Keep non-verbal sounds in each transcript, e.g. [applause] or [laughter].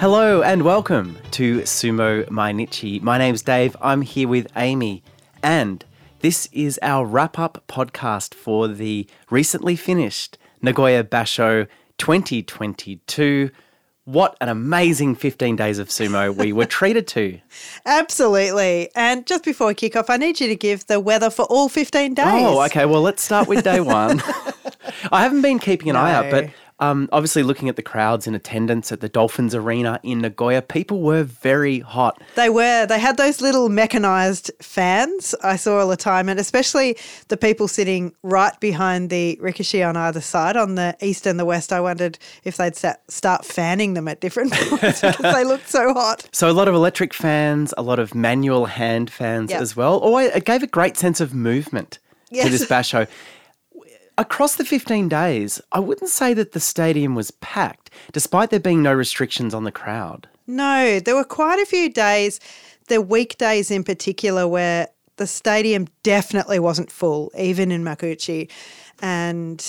Hello and welcome to Sumo Mainichi. My name's Dave. I'm here with Amy, and this is our wrap up podcast for the recently finished Nagoya Basho 2022. What an amazing 15 days of sumo we were [laughs] treated to. Absolutely. And just before we kick off, I need you to give the weather for all 15 days. Oh, okay. Well, let's start with day one. [laughs] I haven't been keeping an eye out, but No. Um, obviously looking at the crowds in attendance at the Dolphins Arena in Nagoya, people were very hot. They were. They had those little mechanized fans I saw all the time, and especially the people sitting right behind the ricochet on either side, on the east and the west. I wondered if they'd sta- start fanning them at different [laughs] points because they looked so hot. So a lot of electric fans, a lot of manual hand fans Yep. as well. Oh, it gave a great sense of movement to this basho. Across the 15 days, I wouldn't say that the stadium was packed, despite there being no restrictions on the crowd. No, there were quite a few days, the weekdays in particular, where the stadium definitely wasn't full, even in Makuuchi. And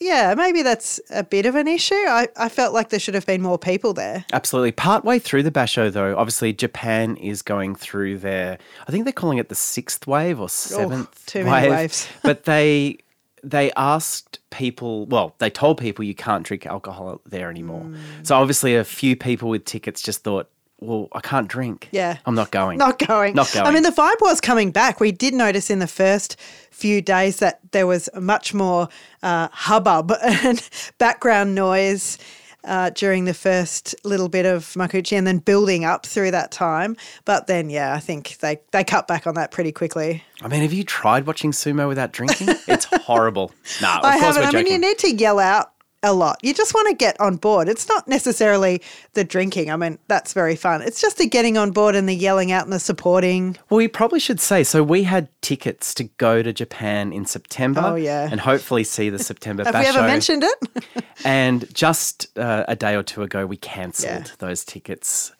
yeah, maybe that's a bit of an issue. I, I felt like there should have been more people there. Absolutely. Partway through the basho, though, obviously Japan is going through their, I think they're calling it the sixth wave or oh, seventh too many wave. waves. but they they asked people, well, they told people you can't drink alcohol there anymore. Hmm. So obviously, a few people with tickets just thought, well, I can't drink. Yeah. I'm not going. Not going. Not going. I mean, the vibe was coming back. We did notice in the first few days that there was much more uh, hubbub [laughs] and background noise uh, during the first little bit of Makuuchi and then building up through that time. But then, yeah, I think they, they cut back on that pretty quickly. I mean, have you tried watching sumo without drinking? It's [laughs] horrible. No, of I course haven't. we're I mean, you need to yell out a lot. You just want to get on board. It's not necessarily the drinking. I mean, that's very fun. It's just the getting on board and the yelling out and the supporting. Well, we probably should say so. We had tickets to go to Japan in September. Oh, yeah. and hopefully see the September. [laughs] Have we ever mentioned it? [laughs] And just uh, a day or two ago, we cancelled Yeah. those tickets.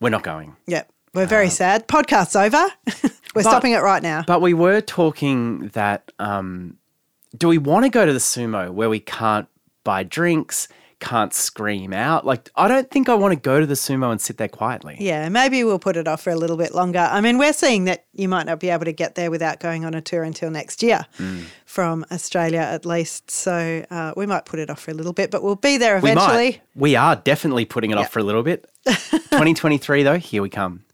We're not going. Yep. we're very sad. Podcast's over. [laughs] we're stopping it right now. But we were talking that um, do we want to go to the sumo where we can't buy drinks, can't scream out? Like, I don't think I want to go to the sumo and sit there quietly. yeah, maybe we'll put it off for a little bit longer. I mean, we're seeing that you might not be able to get there without going on a tour until next year Mm. from Australia at least. So uh, we might put it off for a little bit, but we'll be there We eventually. might. We are definitely putting it Yeah. off for a little bit. [laughs] 2023, though, here we come.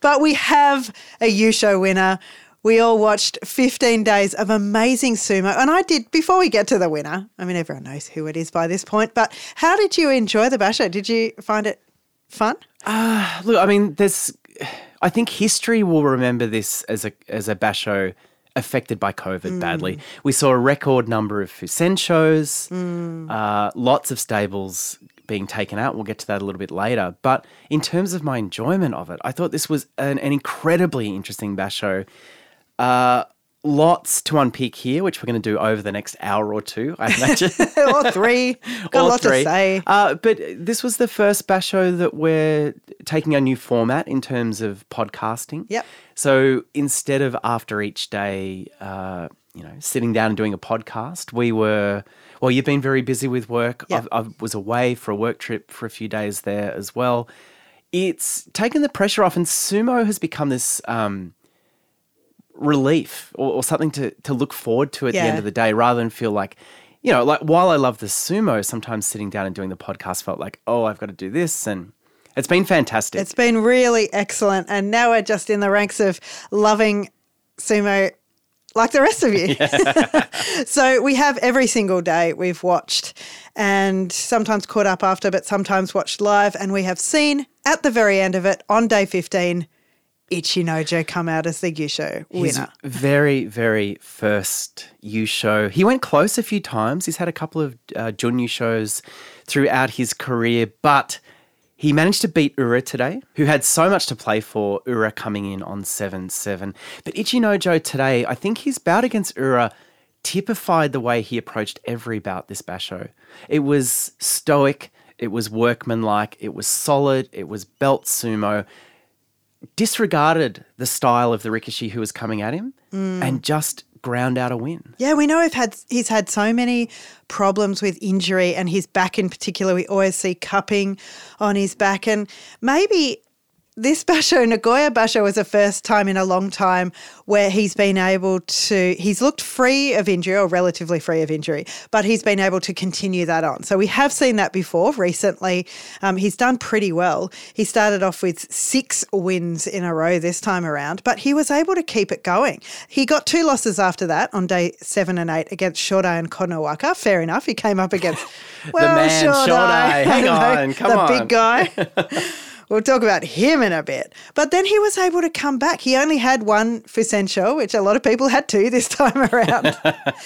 But we have a Yusho winner. We all watched 15 days of amazing sumo. And I did, before we get to the winner, I mean, everyone knows who it is by this point, but how did you enjoy the basho? Did you find it fun? Ah, look, I mean, there's. I think history will remember this as a as a basho affected by COVID hmm. badly. We saw a record number of Fusenshos, hmm. uh, lots of stables being taken out. We'll get to that a little bit later. But in terms of my enjoyment of it, I thought this was an, an incredibly interesting basho. Uh, lots to unpick here, which we're going to do over the next hour or two, I imagine. [laughs] or three. [laughs] Got a All lot three. to say. Uh, but this was the first basho that we're taking a new format in terms of podcasting. Yep. So instead of after each day, uh, you know, sitting down and doing a podcast, we were. Well, you've been very busy with work. Yep. I've, I was away for a work trip for a few days there as well. It's taken the pressure off, and sumo has become this. Um, relief or, or something to, to look forward to at the end of the day rather than feel like you know like while i love the sumo sometimes sitting down and doing the podcast felt like oh i've got to do this and it's been fantastic It's been really excellent. And now we're just in the ranks of loving sumo like the rest of you. [laughs] [laughs] so we have every single day we've watched and sometimes caught up after, but sometimes watched live. And we have seen at the very end of it on day 15, Ichinojo come out as the Yusho his winner. very very first Yusho he went close a few times he's had a couple of uh, Jun Yushos throughout his career but he managed to beat Ura today, who had so much to play for. Ura coming in on 7 7. But Ichinojo today, I think his bout against Ura typified the way he approached every bout this basho. It was stoic, it was workmanlike, it was solid, it was belt sumo, disregarded the style of the Rikishi who was coming at him mm. and just ground out a win. Yeah, we know he's had he's had so many problems with injury and his back in particular. We always see cupping on his back, and maybe this basho, Nagoya basho, was the first time in a long time where he's been able to, he's looked free of injury or relatively free of injury, but he's been able to continue that on. So we have seen that before recently. Um, he's done pretty well. He started off with six wins in a row this time around, but he was able to keep it going. He got two losses after that on day seven and eight against Shodai and Konoaka. Fair enough. He came up against, [laughs] well, the man, Shodai. Shodai. Hang [laughs] on, come the on. big guy. [laughs] We'll talk about him in a bit. But then he was able to come back. He only had one Fusensho, which a lot of people had two this [laughs] time around.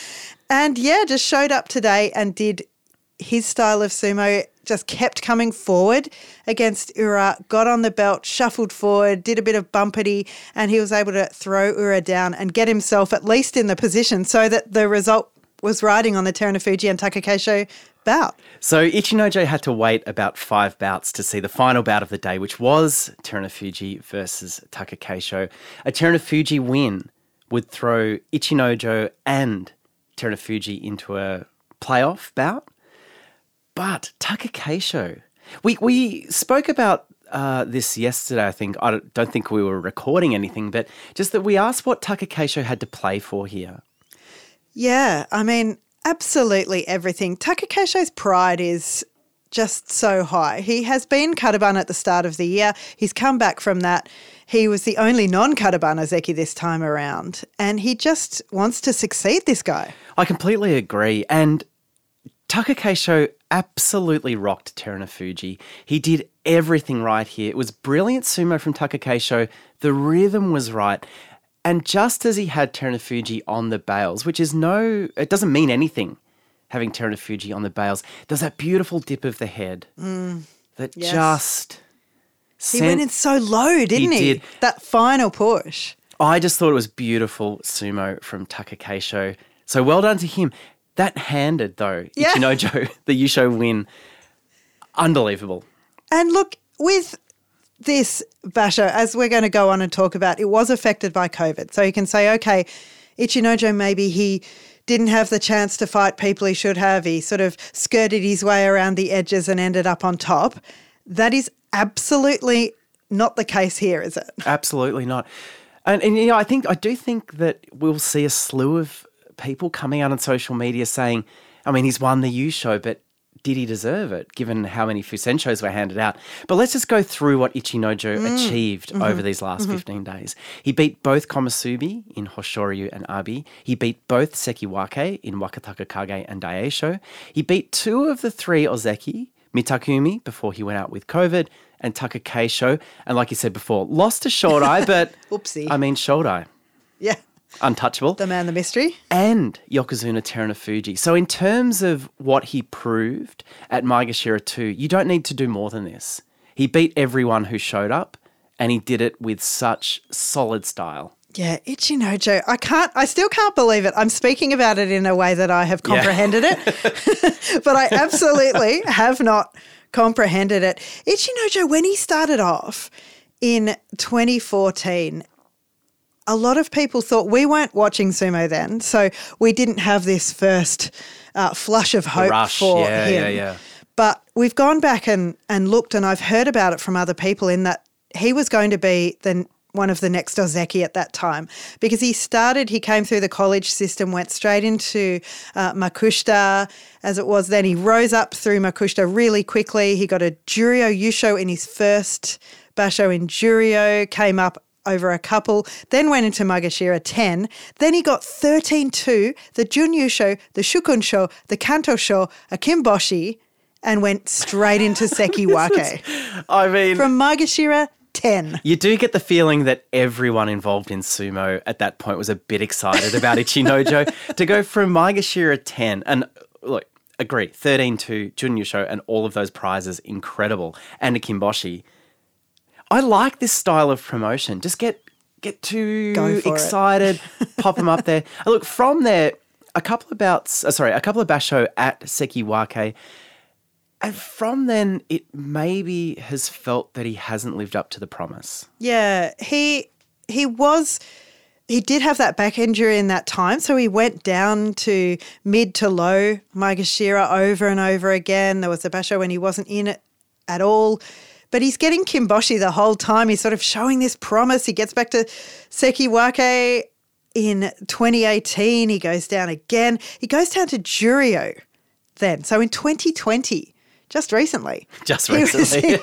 [laughs] and yeah, just showed up today and did his style of sumo, just kept coming forward against Ura, got on the belt, shuffled forward, did a bit of bumpity, and he was able to throw Ura down and get himself at least in the position so that the result was riding on the Terunofuji and Takakeisho bout. So Ichinojo had to wait about five bouts to see the final bout of the day, which was Terunofuji versus Takakeisho. A Terunofuji win would throw Ichinojo and Terunofuji into a playoff bout. But Takakeisho, we, we spoke about uh, this yesterday, I think. I don't- think we were recording anything, but just that we asked what Takakeisho had to play for here. Yeah, I mean, absolutely everything. Takakeisho's pride is just so high. He has been Kadoban at the start of the year. He's come back from that. He was the only non Kadoban Ozeki this time around. And he just wants to succeed, this guy. I completely agree. And Takakeisho absolutely rocked Terunofuji. He did everything right here. It was brilliant sumo from Takakeisho. The rhythm was right. And just as he had Terunofuji on the bales, which is no, it doesn't mean anything having Terunofuji on the bales, there's that beautiful dip of the head mm. that yes. just. He sent- went in so low, didn't he? did. That final push. I just thought it was beautiful sumo from Takakeisho. So well done to him. That handed though, Yeah. Ichinojo, [laughs] the Yusho win. Unbelievable. And look, with this basho, as we're going to go on and talk about, it was affected by COVID. So you can say, okay, Ichinojo, maybe he didn't have the chance to fight people he should have. He sort of skirted his way around the edges and ended up on top. That is absolutely not the case here, is it? Absolutely not. And, and you know, I think I do think that we'll see a slew of people coming out on social media saying, I mean, he's won the Yusho, but did he deserve it given how many Fusenshos were handed out? But let's just go through what Ichinojo mm. achieved mm-hmm. over these last mm-hmm. 15 days. He beat both Komusubi in Hoshoryu and Abi. He beat both Sekiwake in Wakatakakage and Daisho. He beat two of the three Ozeki, Mitakeumi before he went out with COVID, and Takakeisho. And like you said before, lost to Shodai, [laughs] but Oopsie. I mean Shodai, Yeah. Untouchable The man, the mystery. and Yokozuna Terunofuji. So, in terms of what he proved at Maegashira 2, you don't need to do more than this. He beat everyone who showed up, and he did it with such solid style. Yeah, Ichinojo. I can't, I still can't believe it. I'm speaking about it in a way that I have comprehended it, [laughs] but I absolutely have not comprehended it. Ichinojo, when he started off in 2014, a lot of people thought we weren't watching sumo then, so we didn't have this first uh, flush of hope rush, for yeah, him. yeah, yeah. But we've gone back and, and looked, and I've heard about it from other people in that he was going to be the one of the next Ozeki at that time because he started, he came through the college system, went straight into uh, Makushita as it was then. He rose up through Makushita really quickly. He got a Juryo Yusho in his first basho in Juryo, came up over a couple, then went into Maegashira 10. Then he got 13 2, the Jun Yusho, the Shukunsho, the Kanto Sho, a Kimboshi, and went straight into [laughs] Sekiwake. I mean, From Maegashira 10. you do get the feeling that everyone involved in sumo at that point was a bit excited about Ichinojo [laughs] to go from Maegashira 10 and look, agree, 13 to Jun Yusho and all of those prizes, incredible, and a Kimboshi. I like this style of promotion. Just get get too excited, pop them up there. [laughs] Look, from there, a couple of bouts, uh, sorry, a couple of basho at Sekiwake. And from then, it maybe has felt that he hasn't lived up to the promise. Yeah, he he was he did have that back injury in that time, so he went down to mid to low Maegashira over and over again. There was a basho when he wasn't in it at all. But he's getting Kimboshi the whole time. He's sort of showing this promise. He gets back to Sekiwake in 2018. He goes down again. He goes down to Juryo then. So in 2020, just recently. Just recently.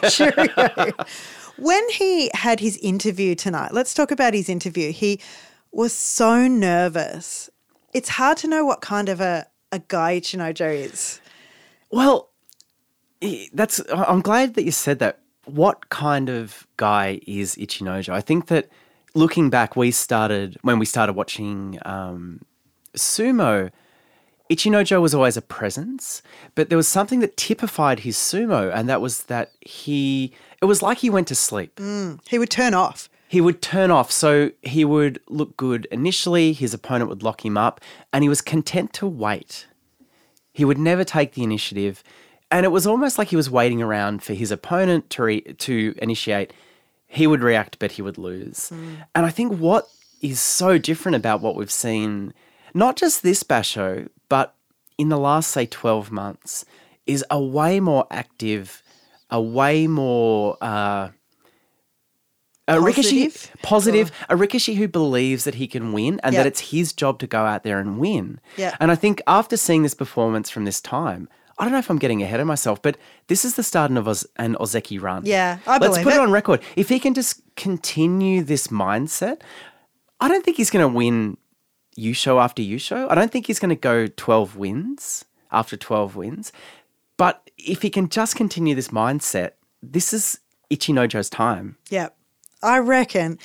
[laughs] when he had his interview tonight, let's talk about his interview. He was so nervous. It's hard to know what kind of a, a guy Ichinojo is. Well, that's. I'm glad that you said that. What kind of guy is Ichinojo? I think that looking back, we started when we started watching um, sumo. Ichinojo was always a presence, but there was something that typified his sumo, and that was that he. It was like he went to sleep. He would turn off. He would turn off, so he would look good initially. His opponent would lock him up, and he was content to wait. He would never take the initiative, and it was almost like he was waiting around for his opponent to re- to initiate. He would react, but he would lose. And I think what is so different about what we've seen, not just this basho, but in the last say twelve months, is a way more active, a way more. Uh, a Positive? positive, a Rikishi who believes that he can win and Yeah. that it's his job to go out there and win. Yeah. And I think after seeing this performance from this time, I don't know if I'm getting ahead of myself, but this is the start of Oz- an Ozeki run. Yeah, I Let's believe put it. it. on record. If he can just continue this mindset, I don't think he's going to win Yusho after Yusho. I don't think he's going to go 12 wins after 12 wins. But if he can just continue this mindset, this is Ichinojo's time. Yeah. I reckon.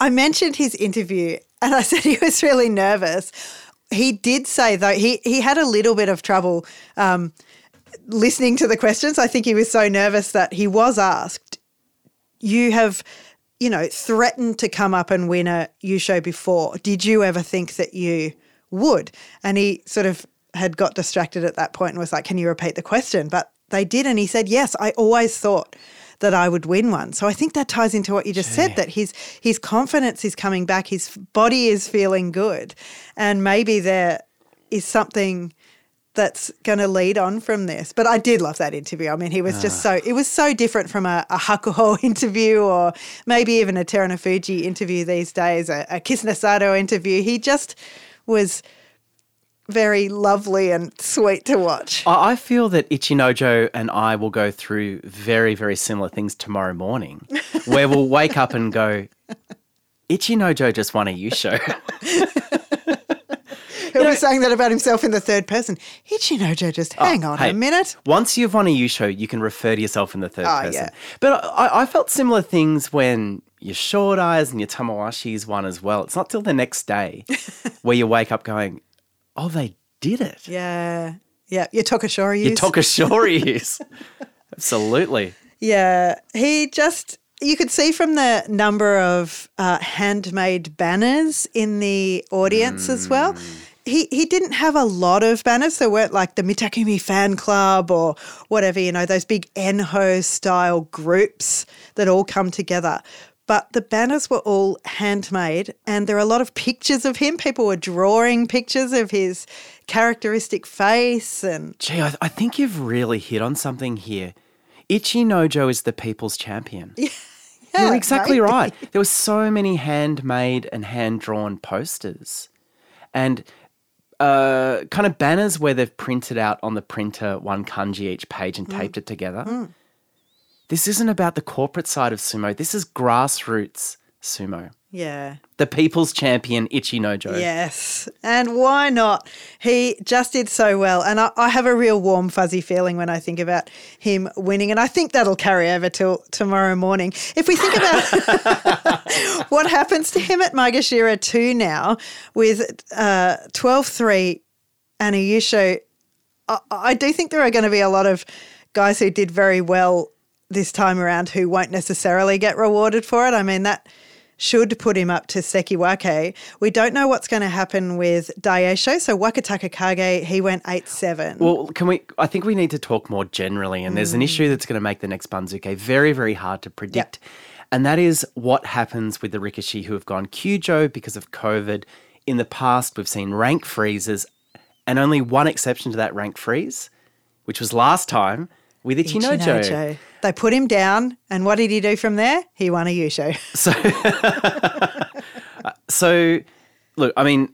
I mentioned his interview and I said he was really nervous. He did say, though, he, he had a little bit of trouble um, listening to the questions. I think he was so nervous that he was asked, You have, you know, threatened to come up and win a Yusho before. Did you ever think that you would? And he sort of had got distracted at that point and was like, Can you repeat the question? But they did. And he said, Yes, I always thought that I would win one. So I think that ties into what you just said that his his confidence is coming back, his body is feeling good, and maybe there is something that's going to lead on from this. But I did love that interview. I mean, he was just ah. so it was so different from a, a Hakuho [laughs] interview or maybe even a Terunofuji interview these days, a, a Kisenosato interview. He just was very lovely and sweet to watch. I feel that Ichinojo and I will go through very, very similar things tomorrow morning, [laughs] where we'll wake up and go, Ichinojo just won a Yusho. [laughs] [laughs] He'll be saying that about himself in the third person. Ichinojo, just oh, hang on Oh, hey, a minute. Once you've won a Yusho, you can refer to yourself in the third Oh, person. yeah. But I, I felt similar things when your short eyes and your tamawashis won as well. It's not till the next day where you wake up going, oh, they did it. Yeah. Yeah. Your Tokushoryu Your use. Tokushoryus. [laughs] Absolutely. Yeah, he just, you could see from the number of uh, handmade banners in the audience as well. He, he didn't have a lot of banners. There weren't like the Mitakeumi fan club or whatever, you know, those big Enho style groups that all come together. But the banners were all handmade, and there are a lot of pictures of him. People were drawing pictures of his characteristic face and Gee, I, I think you've really hit on something here. Ichinojo is the people's champion. [laughs] You're Yeah, exactly maybe. right. There were so many handmade and hand drawn posters and uh, kind of banners where they've printed out on the printer one kanji each page and taped it together. This isn't about the corporate side of sumo. This is grassroots sumo. yeah. The people's champion, Ichinojo. Yes. And why not? He just did so well. And I, I have a real warm, fuzzy feeling when I think about him winning. And I think that'll carry over till tomorrow morning. If we think about [laughs] what happens to him at Maegashira 2 now with uh, 12 3 and a Yusho, I, I do think there are going to be a lot of guys who did very well this time around who won't necessarily get rewarded for it. I mean, that should put him up to Sekiwake. We don't know what's going to happen with Daisho. So Wakatakakage, he went 8 7. Well, can we? I think we need to talk more generally, and there's an mm. issue that's going to make the next Banzuke very, very hard to predict, and that is what happens with the Rikishi who have gone Kyujo because of COVID. In the past, we've seen rank freezes, and only one exception to that rank freeze, which was last time with Ichinojo. Ichinojo. They put him down, and what did he do from there? He won a Yusho. [laughs] So, [laughs] so look, I mean,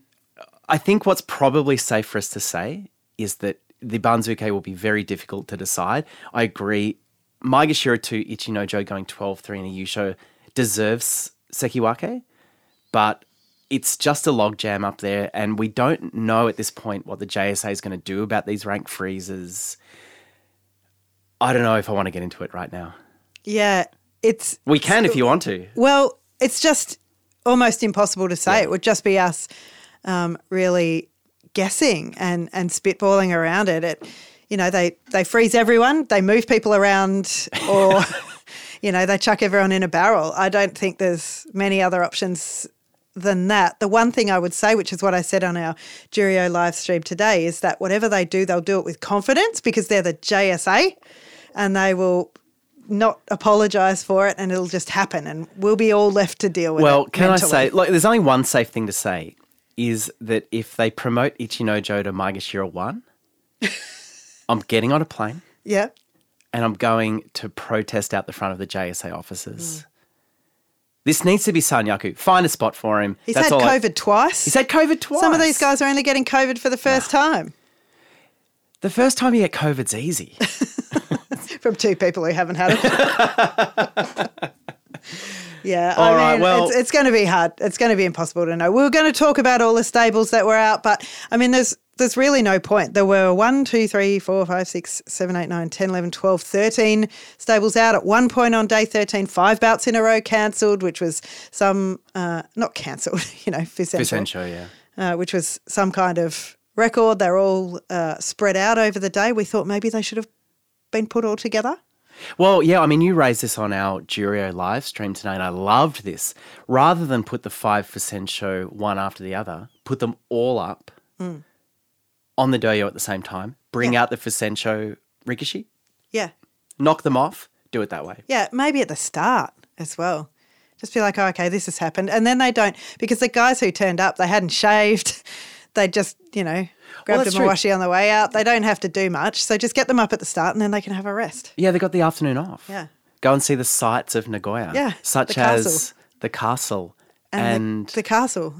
I think what's probably safe for us to say is that the Banzuke will be very difficult to decide. I agree. Maegashira to Ichinojo going 12 3 in a Yusho deserves Sekiwake, but it's just a logjam up there, and we don't know at this point what the JSA is going to do about these rank freezes. I don't know if I want to get into it right now. Yeah, it's We can if you want to. Well, it's just almost impossible to say. It would just be us um, really guessing and, and spitballing around it. It, you know, they they freeze everyone, they move people around, or [laughs] you know, they chuck everyone in a barrel. I don't think there's many other options than that. The one thing I would say, which is what I said on our Juryo live stream today, is that whatever they do, they'll do it with confidence because they're the JSA, and they will not apologise for it, and it'll just happen, and we'll be all left to deal with Well, it. Well, can mentally. I say, like, there's only one safe thing to say is that if they promote Ichinojo to Maegashira 1, [laughs] I'm getting on a plane Yeah. and I'm going to protest out the front of the JSA Mm. This needs to be Sanyaku. Find a spot for him. He's That's had all I- COVID twice. He's had COVID twice. Some of these guys are only getting COVID for the first time The first time you get COVID's easy. [laughs] from two people who haven't had it. [laughs] yeah, All I right, mean, well- it's, it's going to be hard. It's going to be impossible to know. We were going to talk about all the stables that were out, but I mean, there's there's really no point. There were 1, 2, 3, 4, 5, 6, 7, 8, 9, 10, 11, 12, 13 stables out. At one point on day 13, five bouts in a row cancelled, which was some, uh, not cancelled, [laughs] you know, Vicente, Essential, yeah. uh, which was some kind of record. They're all uh, spread out over the day. We thought maybe they should have been put all together. Well, yeah, I mean, you raised this on our Juryo live stream tonight, and I loved this. Rather than put the five for show one after the other, put them all up mm. on the dohyo at the same time, bring Yeah. out the Fusensho Rikishi, Yeah. knock them off, do it that way. Yeah, maybe at the start as well. Just be like, oh, okay, this has happened. And then they don't, because the guys who turned up, they hadn't shaved. [laughs] They just, you know, grabbed a that's true. mawashi on the way out. They don't have to do much. So just get them up at the start and then they can have a rest. Yeah, they got the afternoon off. Yeah. Go and see the sights of Nagoya. Yeah, Such the as castle. the castle. And, And, the, the castle.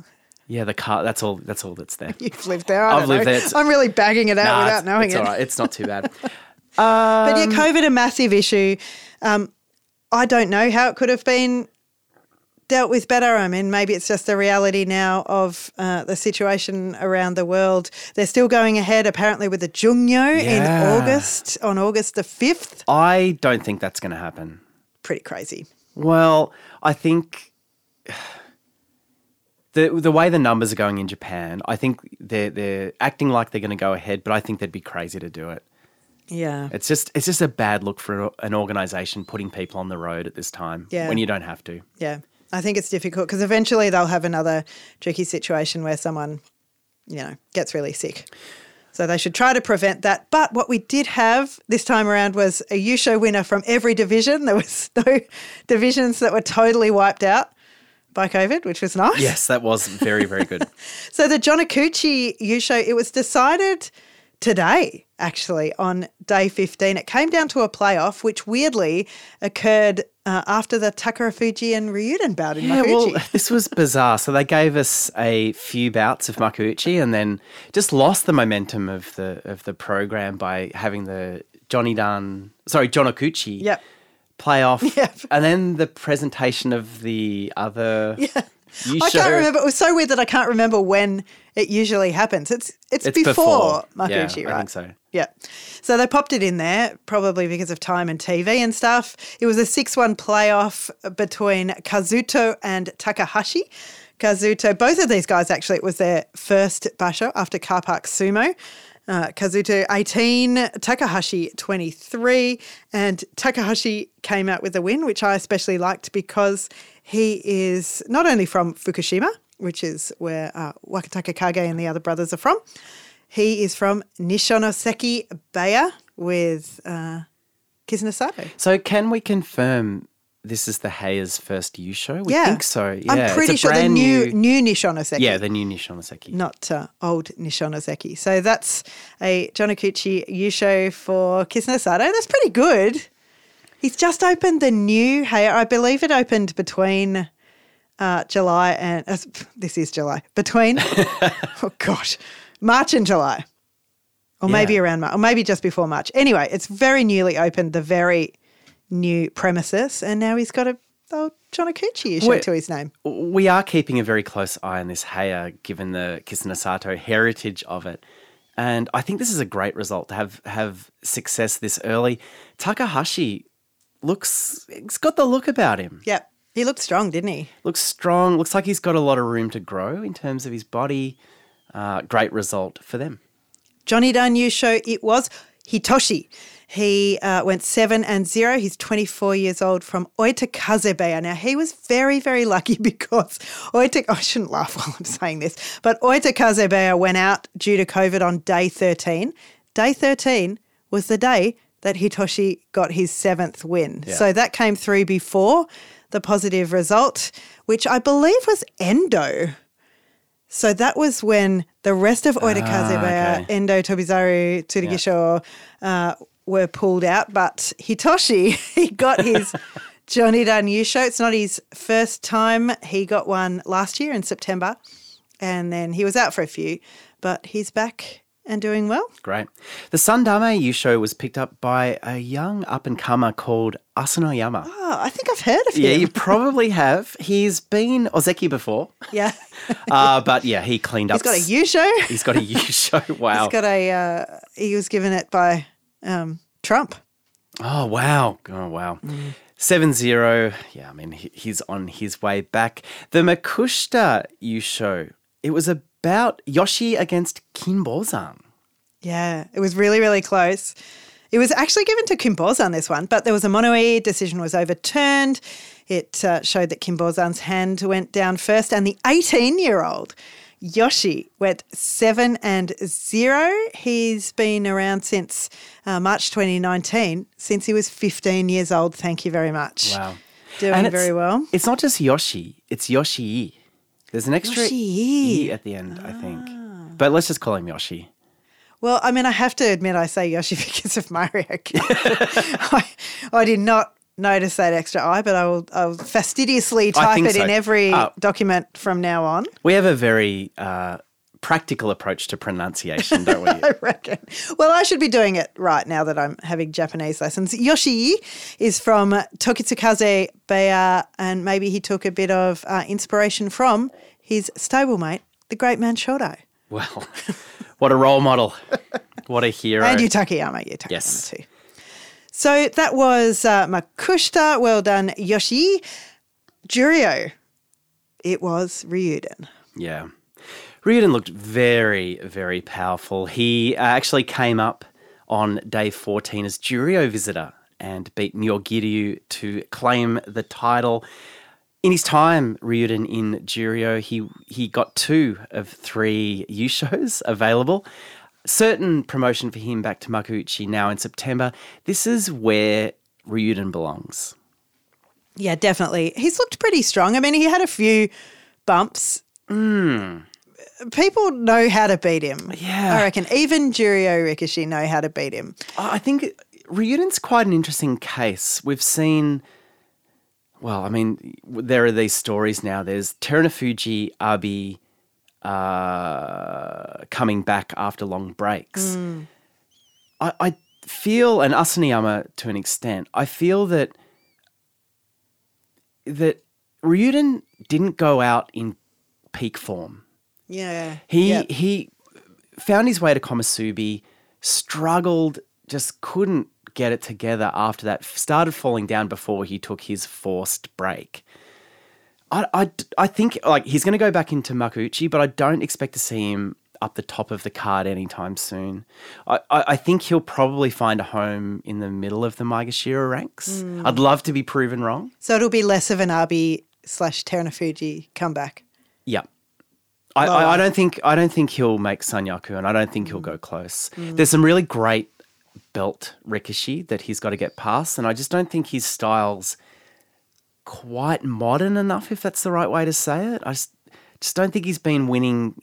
yeah, the car that's all that's all that's there. [laughs] You've lived there. I I've don't lived there. It's- I'm really bagging it out Nah, without knowing it's it. all right. It's not too bad. [laughs] But yeah, COVID a massive issue. Um, I don't know how it could have been dealt with better. I mean, maybe it's just the reality now of uh, the situation around the world. They're still going ahead, apparently, with the Jungyo in August, on August the 5th. I don't think that's going to happen. Pretty crazy. Well, I think [sighs] the the way the numbers are going in Japan, I think they're they're acting like they're going to go ahead, but I think they'd be crazy to do it. Yeah. It's just it's just a bad look for an organization putting people on the road at this time Yeah. when you don't have to. Yeah. I think it's difficult because eventually they'll have another tricky situation where someone, you know, gets really sick. So they should try to prevent that. But what we did have this time around was a Yusho winner from every division. There was [laughs] no divisions that were totally wiped out by COVID, which was nice. Yes, that was very very good. [laughs] So the Jonokuchi Yusho, it was decided today, actually, on day 15. It came down to a playoff, which weirdly occurred uh, after the Takarafuji and Ryuden bout in Yeah, Makuuchi. well, [laughs] this was bizarre. So they gave us a few bouts of Makuuchi and then just lost the momentum of the of the program by having the Jonidan, sorry, Jonokuchi Yep. playoff, [laughs] Yep. and then the presentation of the other. Yeah. I can't remember. It was so weird that I can't remember when it usually happens. It's it's, It's before, before. Yeah, Makuuchi, I right? think so. Yeah. So they popped it in there, probably because of time and TV and stuff. It was a 6 1 playoff between Kazuto and Takahashi. Kazuto, both of these guys actually, it was their first basho after Car Park Sumo. Uh, Kazuto 18, Takahashi 23, and Takahashi came out with a win, which I especially liked because he is not only from Fukushima, which is where uh, Wakatakakage and the other brothers are from, he is from Nishonoseki Beya with uh, Kisenosato. So can we confirm this is the Heya's first Yusho? We Yeah. think so. Yeah, I'm pretty sure the new, new Nishonoseki. Yeah, the new Nishonoseki. not uh, old Nishonoseki. So that's a Jonokuchi Yusho for Kisenosato. That's pretty good. He's just opened the new Hey, I believe it opened between uh, July and uh, this is July between [laughs] oh gosh March and July, or maybe Yeah. around March, or maybe just before March. Anyway, it's very newly opened, the very new premises, and now he's got a old Jonokuchi Yusho Wait. to his name. We are keeping a very close eye on this Heya, given the Kisenosato heritage of it. And I think this is a great result to have have success this early. Takahashi looks he's got the look about him. Yep, he looked strong, didn't he? Looks strong. Looks like he's got a lot of room to grow in terms of his body. Uh, great result for them. Jonidan Yusho, it was Hitoshi. He uh, went seven and zero. He's 24 years old from Oitekazebeya. Now, he was very, very lucky [laughs] because Oita, I shouldn't laugh while I'm saying this, but Oitekazebeya went out due to COVID on day 13. Day 13 was the day that Hitoshi got his seventh win. So that came through before the positive result, which I believe was Endo. So that was when the rest of Oitekazebeya, okay. Endo, Tobizaru, Tsurugisho uh, were pulled out. But Hitoshi, [laughs] he got his [laughs] Jonidan Yusho. It's not his first time. He got one last year in September. And then he was out for a few, but he's back and doing well. Great. The Sandanme U show was picked up by a young up and comer called Asanoyama. Oh, I think I've heard of him. Yeah, you probably have. He's been Ozeki before, Yeah. [laughs] uh, but yeah, he cleaned up. He's got a s- Yusho. He's got a U [laughs] show. Wow. He's got a, uh, he was given it by um, Trump. Oh wow! Oh wow! Seven zero. Yeah, I mean he's on his way back. The Makushita Yusho. It was about Yoshi against Kim Kinbozan. Yeah, it was really, really close. It was actually given to Kim Kimbozan this one, but there was a mono decision was overturned. It uh, showed that Kim Kimbozan's hand went down first, and the 18-year-old Yoshi went seven and zero. He's been around since uh, March 2019, since he was 15 years old. Thank you very much. Wow, Doing very well. It's not just Yoshi. It's Yoshi. There's an extra Yoshi. e at the end, I think. But let's just call him Yoshi. Well, I mean, I have to admit, I say Yoshi [laughs] because of Mario. [laughs] I, I did not notice that extra I, but I will, I will fastidiously type it in every Oh. document from now on. We have a very uh, practical approach to pronunciation, don't we? [laughs] I reckon. Well, I should be doing it right now that I'm having Japanese lessons. Yoshi is from Tokitsukaze Beya, and maybe he took a bit of uh, inspiration from his stablemate, the great man Shodai. well, what a role model! What a hero! And Yutakayama, Yutakayama Yes. too. So that was uh, Makushita. Well done, Yoshi. Juryo. It was Ryuden. Yeah. Ryuden looked very, very powerful. He uh, actually came up on day 14 as Juryo visitor and beat Nyogiryu to claim the title. In his time, Ryuden in Juryo, he, he got two of three [laughs] Yushos available. Certain promotion for him back to Makuuchi now in September. This is where Ryuden belongs. Yeah, definitely. He's looked pretty strong. I mean, he had a few bumps. People know how to beat him. Yeah. I reckon. Even Juryo Rikishi know how to beat him. I think Ryuden's quite an interesting case. We've seen, well, I mean, there are these stories now. There's Terunofuji Abi uh, coming back after long breaks. I, I feel, and Asanoyama to an extent, I feel that that Ryuden didn't go out in peak form. Yeah. He Yep. he found his way to Komusubi, struggled, just couldn't get it together after that. Started falling down before he took his forced break. I, I, I think like he's going to go back into Makuuchi, but I don't expect to see him up the top of the card anytime soon. I, I, I think he'll probably find a home in the middle of the Maegashira ranks. Hmm. I'd love to be proven wrong. So it'll be less of an Abi slash Terunofuji comeback. I. I, I don't think I don't think he'll make Sanyaku, and I don't think he'll mm. go close. Mm. There's some really great belt rikishi that he's got to get past, and I just don't think his style's quite modern enough, if that's the right way to say it. I just, just don't think he's been winning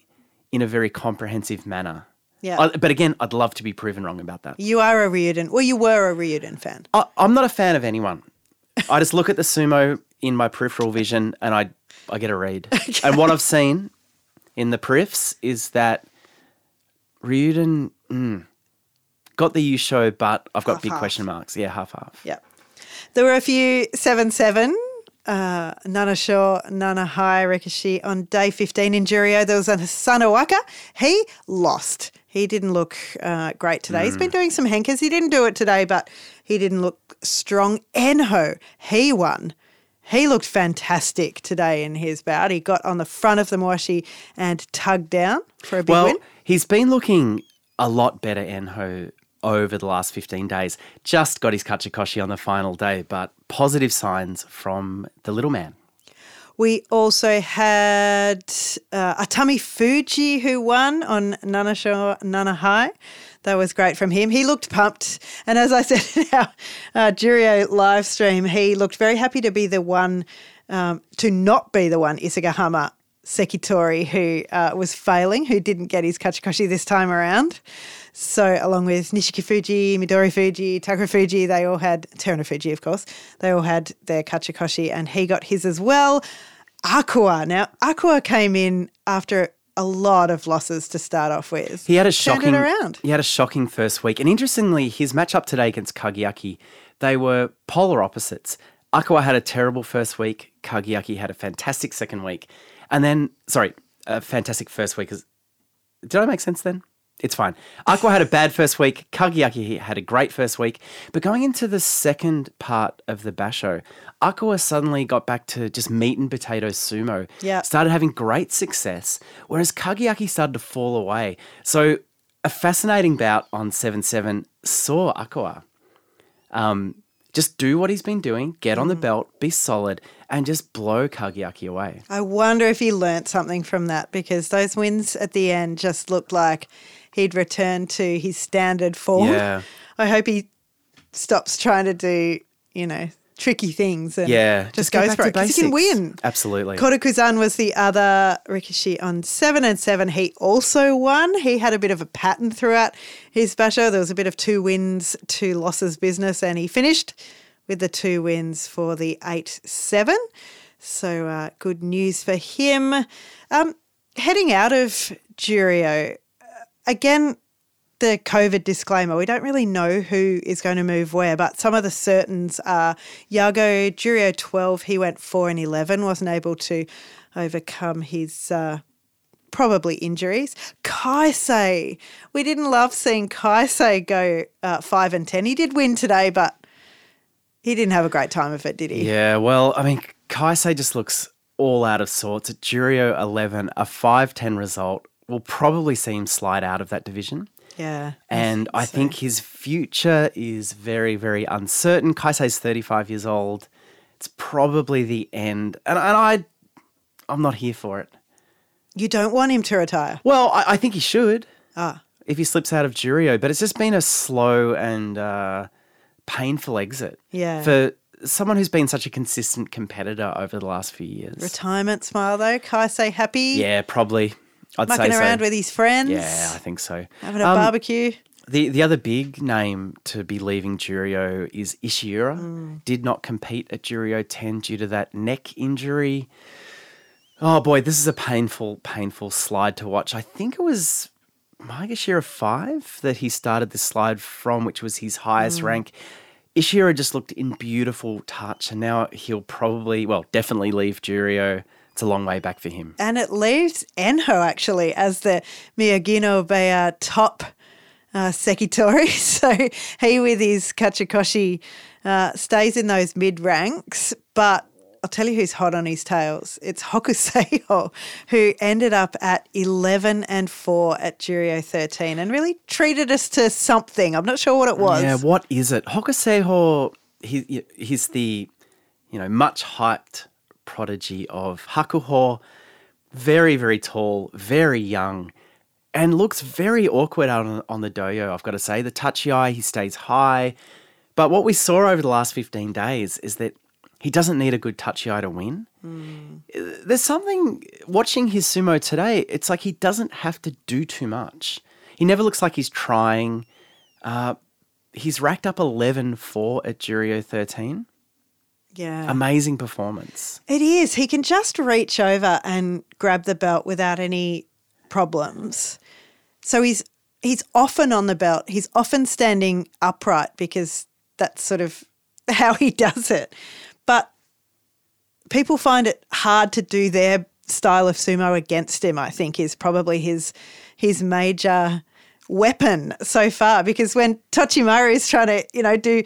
in a very comprehensive manner. Yeah. I- but again, I'd love to be proven wrong about that. You are a Ryuden, well, you were a Ryuden fan. I, I'm not a fan of anyone. I just look at the sumo in my peripheral vision and I I get a read. [laughs] And what I've seen in the periffs is that Ryuden mm, got the Yusho, but I've got big Half-half. question marks. Yeah, half half. Yeah. There were a few 7 7. Uh, Nanasho, Nana High, Rikishi on day 15 in Juryo. There was a Sanawaka. He lost. He didn't look uh, great today. He's been doing some henkas. He didn't do it today, but he didn't look strong. Enho, he won. He looked fantastic today in his bout. He got on the front of the Mawashi and tugged down for a big Well, win. he's been looking a lot better, Enho, over the last 15 days. Just got his Kachikoshi on the final day, but positive signs from the little man. We also had uh, Atamifuji who won on Nanasho Nana High. That was great from him. He looked pumped. And as I [laughs] said in our uh, Juryo live stream, he looked very happy to be the one, um, to not be the one, Isegahama Sekitori, who uh, was failing, who didn't get his Kachikoshi this time around. So, along with Nishikifuji, Midori Fuji, Takarafuji, they all had, Terunofuji, of course, they all had their Kachikoshi and he got his as well. Akua. Now, Akua came in after a lot of losses to start off with. He had a Turned shocking it around. He had a shocking first week. And interestingly, his matchup today against Kagayaki, they were polar opposites. Akua had a terrible first week, Kagayaki had a fantastic second week. And then sorry, a fantastic first week is did I make sense then? It's fine. Akua had a bad first week. Kagayaki had a great first week. But going into the second part of the Basho, Akua suddenly got back to just meat and potatoes sumo. Yeah. Started having great success, whereas Kagayaki started to fall away. So a fascinating bout on 7 7 saw Akua um, just do what he's been doing, get on the belt, be solid, and just blow Kagayaki away. I wonder if he learnt something from that because those wins at the end just looked like he'd return to his standard form. Yeah. [laughs] I hope he stops trying to do, you know, tricky things and Yeah, just, just go goes for it because he can win. Absolutely. Kodokuzan was the other Rikishi on seven and seven. He also won. He had a bit of a pattern throughout his basho. There was a bit of two wins, two losses business, and he finished with the two wins for the eight seven. So uh, good news for him. Um, heading out of Juryo, again, the COVID disclaimer. We don't really know who is going to move where, but some of the certains are Yago, Juryo 12, he went 4 and 11, wasn't able to overcome his uh, probably injuries. Kaisei, we didn't love seeing Kaisei go uh, 5 and 10. He did win today, but he didn't have a great time of it, did he? Yeah, well, I mean, Kaisei just looks all out of sorts. Juryo 11, a 5 10 result will probably see him slide out of that division. Yeah. And I so. think his future is very, very uncertain. Kaisei's 35 years old. It's probably the end. And, and I, I'm not here for it. You don't want him to retire. Well, I, I think he should Ah, if he slips out of Juryo, but it's just been a slow and uh, painful exit. Yeah. For someone who's been such a consistent competitor over the last few years. retirement smile though. Kaisei happy, Yeah, probably. I'd mucking say around so. with his friends. Yeah, I think so. Having a Um, barbecue. The the other big name to be leaving Juryo is Ishiura. Mm. Did not compete at Juryo 10 due to that neck injury. Oh boy, this is a painful, painful slide to watch. I think it was Maegashira 5 that he started this slide from, which was his highest Mm. rank. Ishiura just looked in beautiful touch, and now he'll probably, well, definitely leave Juryo. It's a long way back for him. And it leaves Enho actually as the Miyagino Beya top uh, Sekitori. [laughs] So he, with his Kachikoshi, uh, stays in those mid ranks, but I'll tell you who's hot on his tails. It's Hokuseiho, [laughs] who ended up at 11 and 4 at Juryo 13 and really treated us to something. I'm not sure what it was. Yeah, what is it? Hokuseiho, he, he's the, you know, much hyped prodigy of Hakuho. Very, very tall, very young, and looks very awkward out on, on the dohyo, I've got to say. The tachiai, he stays high. But what we saw over the last 15 days is that he doesn't need a good tachiai to win. Mm. There's something watching his sumo today, it's like he doesn't have to do too much. He never looks like he's trying. Uh, he's racked up 11 4 at Juryo 13. Yeah. Amazing performance. It is. He can just reach over and grab the belt without any problems. So he's he's often on the belt. He's often standing upright because that's sort of [laughs] how he does it. But people find it hard to do their style of sumo against him, I think is probably his his major weapon so far because when Tochimaru is trying to, you know, do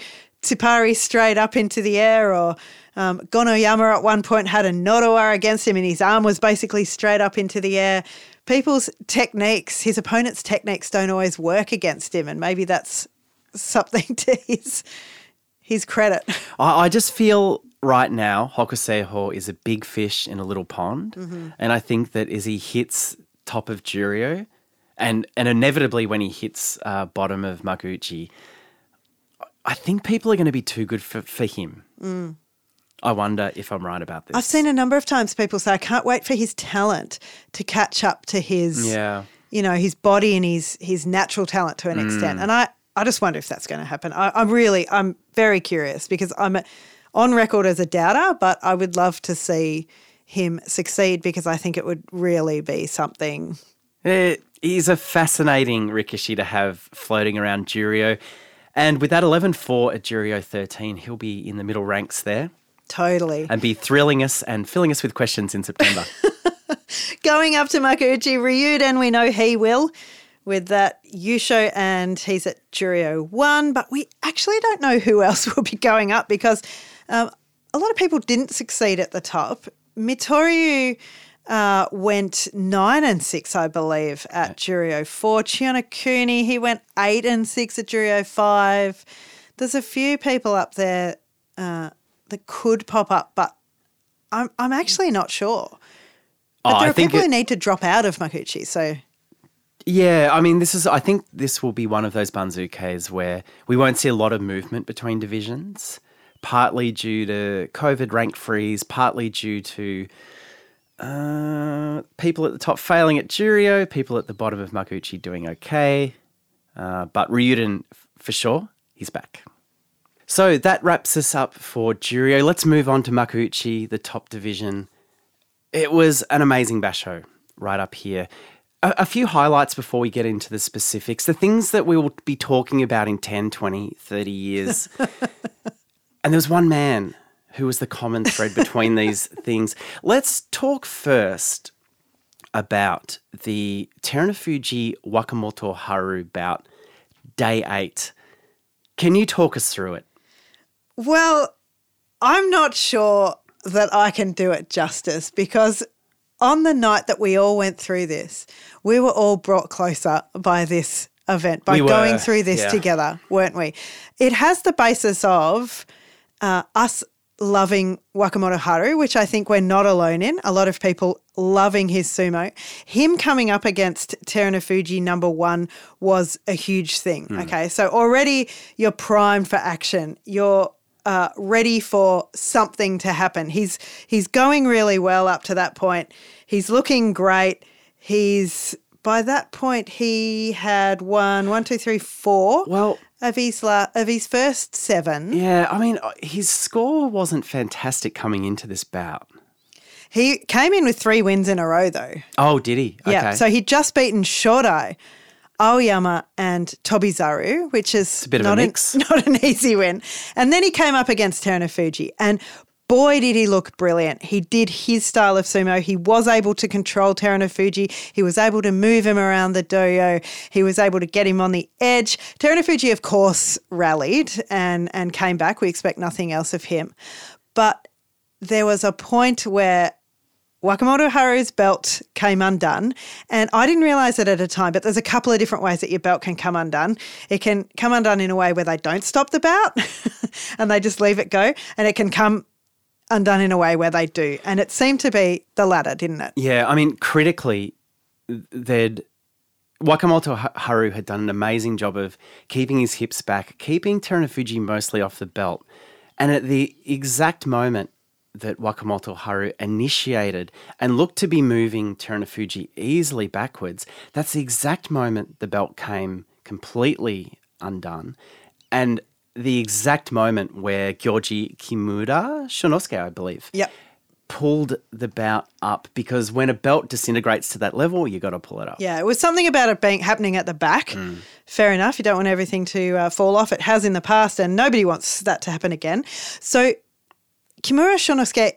Tsuppari straight up into the air, or um, Gonoyama at one point had a Nodowa against him and his arm was basically straight up into the air. People's techniques, his opponent's techniques don't always work against him, and maybe that's something [laughs] to his his credit. I, I just feel right now Hokuseiho is a big fish in a little pond, mm-hmm. and I think that as he hits top of Juryo, and and inevitably when he hits uh, bottom of Makuuchi, I think people are going to be too good for, for him. Mm. I wonder if I'm right about this. I've seen a number of times people say, I can't wait for his talent to catch up to his, yeah. you know, his body and his his natural talent to an mm. extent. And I, I just wonder if that's going to happen. I, I'm really, I'm very curious because I'm on record as a doubter, but I would love to see him succeed because I think it would really be something. It is a fascinating Rikishi to have floating around Juryo. And with that 11 4 at Juryo 13, he'll be in the middle ranks there. Totally. And be thrilling us and filling us with questions in September. [laughs] Going up to Makuuchi Ryuden, we know he will with that Yusho and he's at Juryo 1, but we actually don't know who else [laughs] will be going up because um, a lot of people didn't succeed at the top. Mitoryu uh, went nine and six, I believe, at Juryo four. Cooney, he went eight and six at Juryo five. There's a few people up there uh, that could pop up, but I'm I'm actually not sure. But oh, there are people it, who need to drop out of Makuuchi, so. Yeah, I mean, this is. I think this will be one of those banzukes where we won't see a lot of movement between divisions, partly due to COVID rank freeze, partly due to uh, people at the top failing at Juryo, people at the bottom of Makuuchi doing okay. Uh, but Ryuden, for sure, he's back. So that wraps us up for Juryo. Let's move on to Makuuchi, the top division. It was an amazing basho right up here. A, a, few highlights before we get into the specifics. The things that we will be talking about in 10, 20, 30 years. [laughs] and there was one man who was the common thread between [laughs] these things. Let's talk first about the Terunofuji Wakamotoharu bout, day eight. Can you talk us through it? Well, I'm not sure that I can do it justice because on the night that we all went through this, we were all brought closer by this event, by we going through this yeah. together, weren't we? It has the basis of uh, us loving Wakamotoharu, which I think we're not alone in. A lot of people loving his sumo. Him coming up against Terunofuji number one was a huge thing. Mm. Okay, so already you're primed for action. You're uh, ready for something to happen. He's he's going really well up to that point. He's looking great. He's by that point he had won one, two, three, four. Well, of his la- of his first seven. Yeah, I mean, uh, his score wasn't fantastic coming into this bout. He came in with three wins in a row, though. Oh, did he? Yeah. So he'd just beaten Shodai, Aoiyama, and Tobizaru, which is not, an, [laughs] not an easy win. And then he came up against Terunofuji. And boy, did he look brilliant. He did his style of sumo. He was able to control Terunofuji. He was able to move him around the dohyo. He was able to get him on the edge. Terunofuji, of course, rallied and, and came back. We expect nothing else of him. But there was a point where Wakamotoharu's belt came undone. And I didn't realize it at a time, but there's a couple of different ways that your belt can come undone. It can come undone in a way where they don't stop the bout [laughs] and they just leave it go. And it can come undone in a way where they do. And it seemed to be the latter, didn't it? Yeah, I mean, critically, they'd Wakamotoharu had done an amazing job of keeping his hips back, keeping Terunofuji mostly off the belt. And at the exact moment that Wakamotoharu initiated and looked to be moving Terunofuji easily backwards, that's the exact moment the belt came completely undone. And the exact moment where Gyoji Kimura, Shonosuke, I believe, Yep. pulled the bout up because when a belt disintegrates to that level, you got to pull it up. Yeah, it was something about it being happening at the back. Fair enough. You don't want everything to uh, fall off. It has in the past, and nobody wants that to happen again. So Kimura Shonosuke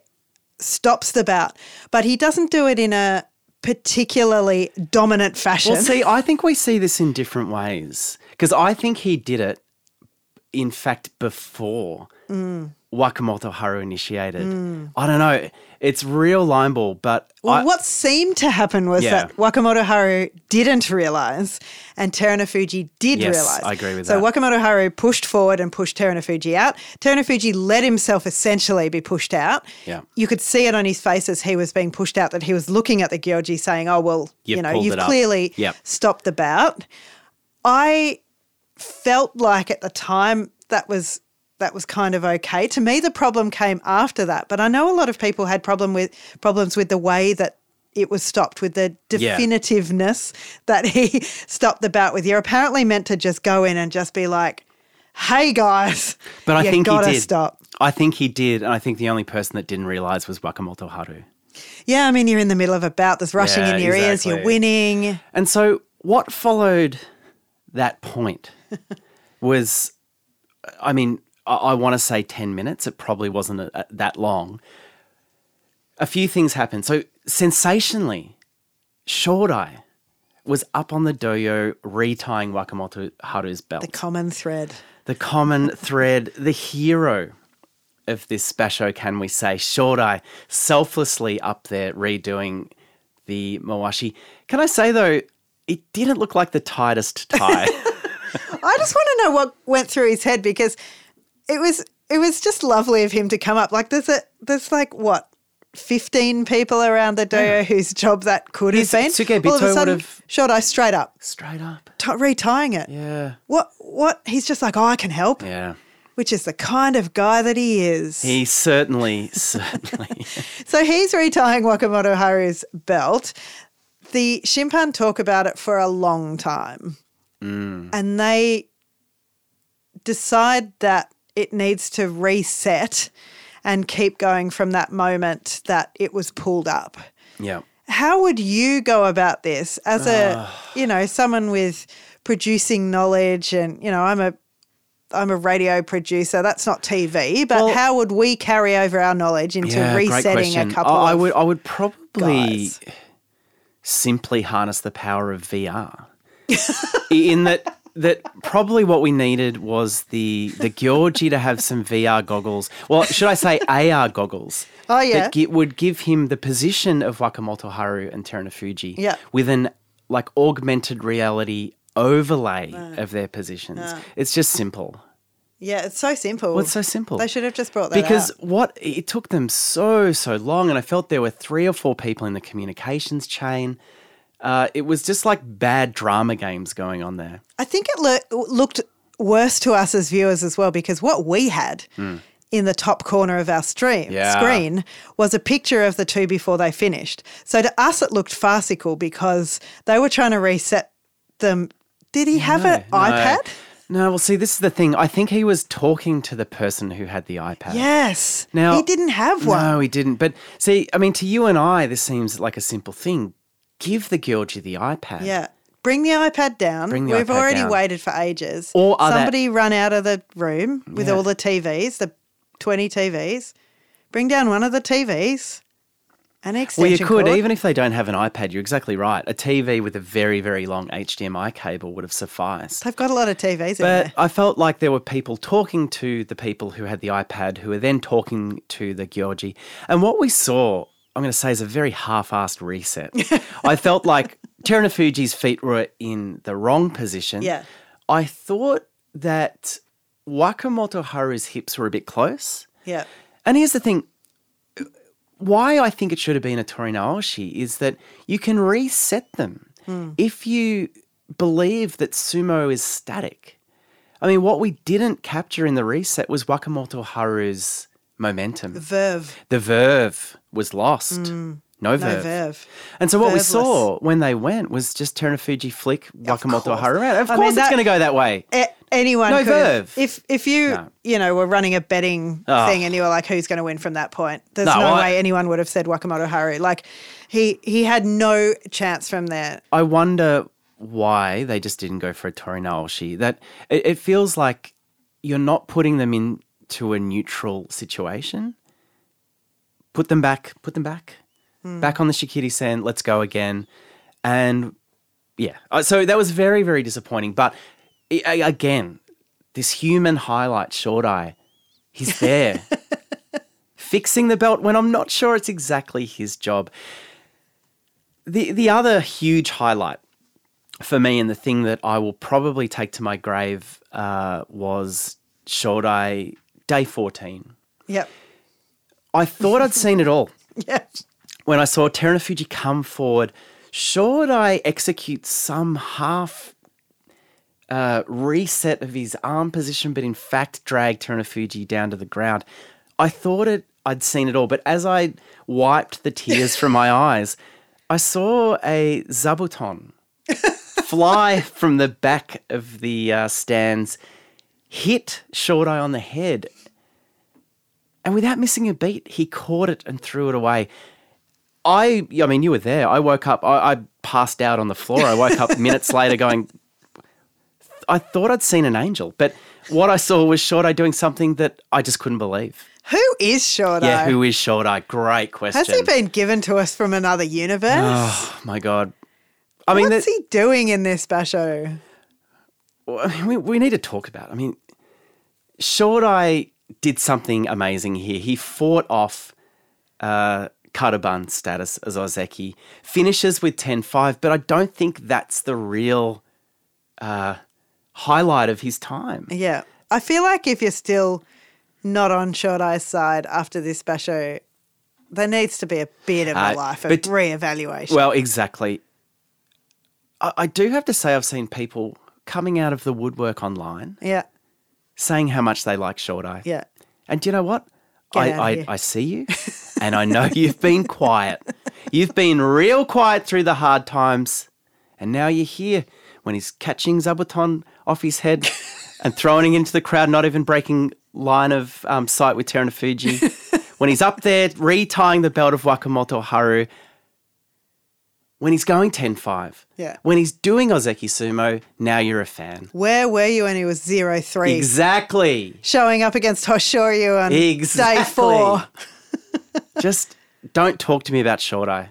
stops the bout, but he doesn't do it in a particularly dominant fashion. Well, see, I think we see this in different ways because I think he did it, in fact, before mm. Wakamotoharu initiated. Mm. I don't know. It's real line ball, but Well, I, what seemed to happen was Yeah. that Wakamotoharu didn't realize and Terunofuji did Yes, realize. I agree with so that. So Wakamotoharu pushed forward and pushed Terunofuji out. Terunofuji let himself essentially be pushed out. Yeah. You could see it on his face as he was being pushed out that he was looking at the Gyoji saying, oh, well, You've you know, you've clearly Yep. stopped the bout. I felt like at the time that was that was kind of okay. To me, the problem came after that, but I know a lot of people had problem with problems with the way that it was stopped, with the Yeah. definitiveness that he [laughs] stopped the bout with. You're apparently meant to just go in and just be like, "Hey guys, but I think he did. stop." I think he did, and I think the only person that didn't realize was Wakamotoharu. Yeah, I mean, you're in the middle of a bout. There's rushing Yeah, in your ears. You're winning. And so, what followed that point was, I mean, I, I want to say 10 minutes. It probably wasn't a, a- that long. A few things happened. So, sensationally, Shodai was up on the dohyo retying Wakamoto Haru's belt. The common thread. the common thread, the hero of this basho, can we say, Shodai, selflessly up there redoing the Mawashi. Can I say though, it didn't look like the tightest [laughs] tie. I just want to know what went through his head because it was it was just lovely of him to come up. Like there's a there's like what. 15 people around the dohyo whose job that could have His been. Tsuke All of a sudden, would've- Shodai straight up, Straight up. t- retying it. Yeah. What? What? He's just like, oh, I can help, Yeah. which is the kind of guy that he is. He certainly, [laughs] certainly. So he's retying Wakamotoharu's belt. The Shimpan talk about it for a long time. Mm. And they decide that it needs to reset and keep going from that moment that it was pulled up. yeah. How would you go about this as a, ah. you know, someone with producing knowledge and, you know, I'm a I'm a radio producer. That's not TV, but Well- how would we carry over our knowledge into Yeah, resetting a couple I, I of would, I would probably guys? simply harness the power of VR. [laughs] In that, that probably what we needed was the the Gyoji to have some VR goggles. Well, should I say AR goggles? Oh, yeah. that would give him the position of Wakamotoharu and Terunofuji. Yeah. with an like augmented reality overlay of their positions. It's just simple. Yeah, it's so simple. Well, it's so simple. They should have just brought that because out. what it took them so so long, and I felt there were three or four people in the communications chain. Uh, it was just like bad drama games going on there. I think it loo- looked worse to us as viewers as well because what we had in the top corner of our stream. Yeah. screen was a picture of the two before they finished. So to us, it looked farcical because they were trying to reset them. Did he have an No, iPad? No, well, see, this is the thing. I think he was talking to the person who had the iPad. Yes. Now he didn't have one. No, he didn't. But see, I mean, to you and I, this seems like a simple thing. Give the Gyoji the iPad. Yeah. Bring the iPad down. Bring the We've iPad already down. waited for ages. Or are that- somebody run out of the room with Yeah. all the TVs, the 20 TVs. Bring down one of the TVs. An extension Well, you could, cord. even if they don't have an iPad, you're exactly right. A TV with a very, very long HDMI cable would have sufficed. They've got a lot of TVs in But. I felt like there were people talking to the people who had the iPad who were then talking to the Gyoji. And what we saw, I'm going to say, is a very half assed reset. [laughs] I felt like Terunofuji's feet were in the wrong position. Yeah. I thought that Wakamotoharu's hips were a bit close. Yeah. And here's the thing why I think it should have been a Torinaoshi is that you can reset them hmm. if you believe that sumo is static. I mean, what we didn't capture in the reset was Wakamotoharu's momentum. The verve. The verve was lost. Mm. No No verve. verve. And so what we saw when they went was just Terunofuji flick Wakamoto course. Haru out. Of I course mean, it's that- going to go that way. A- anyone No could verve. if if you No. you know were running a betting Oh. thing and you were like who's going to win from that point there's No, no, I- way anyone would have said Wakamotoharu like he he had no chance from there I wonder why they just didn't go for a Torinaoshi. That it, it feels like you're not putting them into a neutral situation. Put them back. Put them back. Back on the Shikiri Sen. Let's go again. And yeah, Uh, so that was very very disappointing. But again, this human highlight, Shodai, he's there. [laughs] Fixing the belt when I'm not sure it's exactly his job. The the other huge highlight for me and the thing that I will probably take to my grave uh, was Shodai Day 14. yep I thought I'd seen it all [laughs] yeah when I saw Terunofuji come forward. Shodai execute some half uh, reset of his arm position, but in fact drag Terunofuji down to the ground. I thought it I'd seen it all, but as I wiped the tears from my [laughs] eyes, I saw a zabuton [laughs] fly from the back of the uh, stands, hit Shodai on the head, and without missing a beat, he caught it and threw it away. I, I mean, you were there. I woke up. I, I passed out on the floor. I woke up [laughs] minutes later, going. I thought I'd seen an angel, but what I saw was Shodai doing something that I just couldn't believe. who is Shodai Yeah, who is Shodai? Great question. has he been given to us from another universe Oh my god! I mean, what's that, he doing in this basho I mean, we, we need to talk about. I mean, Shodai did something amazing here. He fought off uh, Kadoban status as Ozeki, finishes with 10-5, but I don't think that's the real uh, highlight of his time. yeah I feel like if you're still not on Shodai's side after this basho there needs to be a bit of a Uh, life of but- reevaluation Well, exactly. I, I do have to say, I've seen people coming out of the woodwork online yeah saying how much they like Shodai. yeah And do you know what? Get I, I. I see you and I know you've been quiet. You've been real quiet through the hard times. And now you're here when he's catching Zabuton off his head [laughs] and throwing it into the crowd, not even breaking line of um, sight with Terunofuji. [laughs] when he's up there retying the belt of Wakamotoharu. When he's going 10 5. Yeah. When he's doing Ozeki Sumo, now you're a fan. Where were you when he was zero three? Exactly. Showing up against Hoshoryu on day Exactly. four. [laughs] Just don't talk to me about Shodai.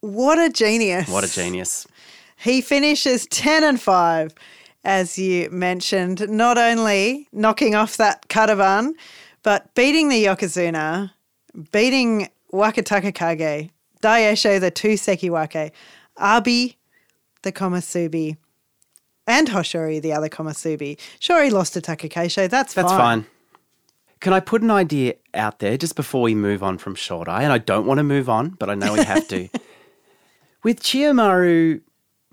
What a genius. What a genius. He finishes 10 and 5, as you mentioned, not only knocking off that Kadoban, but beating the Yokozuna, beating Wakatakakage, Daieisho, the two Sekiwake, Abi, the Komusubi, and Hoshoryu, the other Komusubi. He lost to Takakeisho. That's, fine. That's fine. Can I put an idea out there just before we move on from Shodai? And I don't want to move on, but I know we have to. [laughs] With Chiyomaru,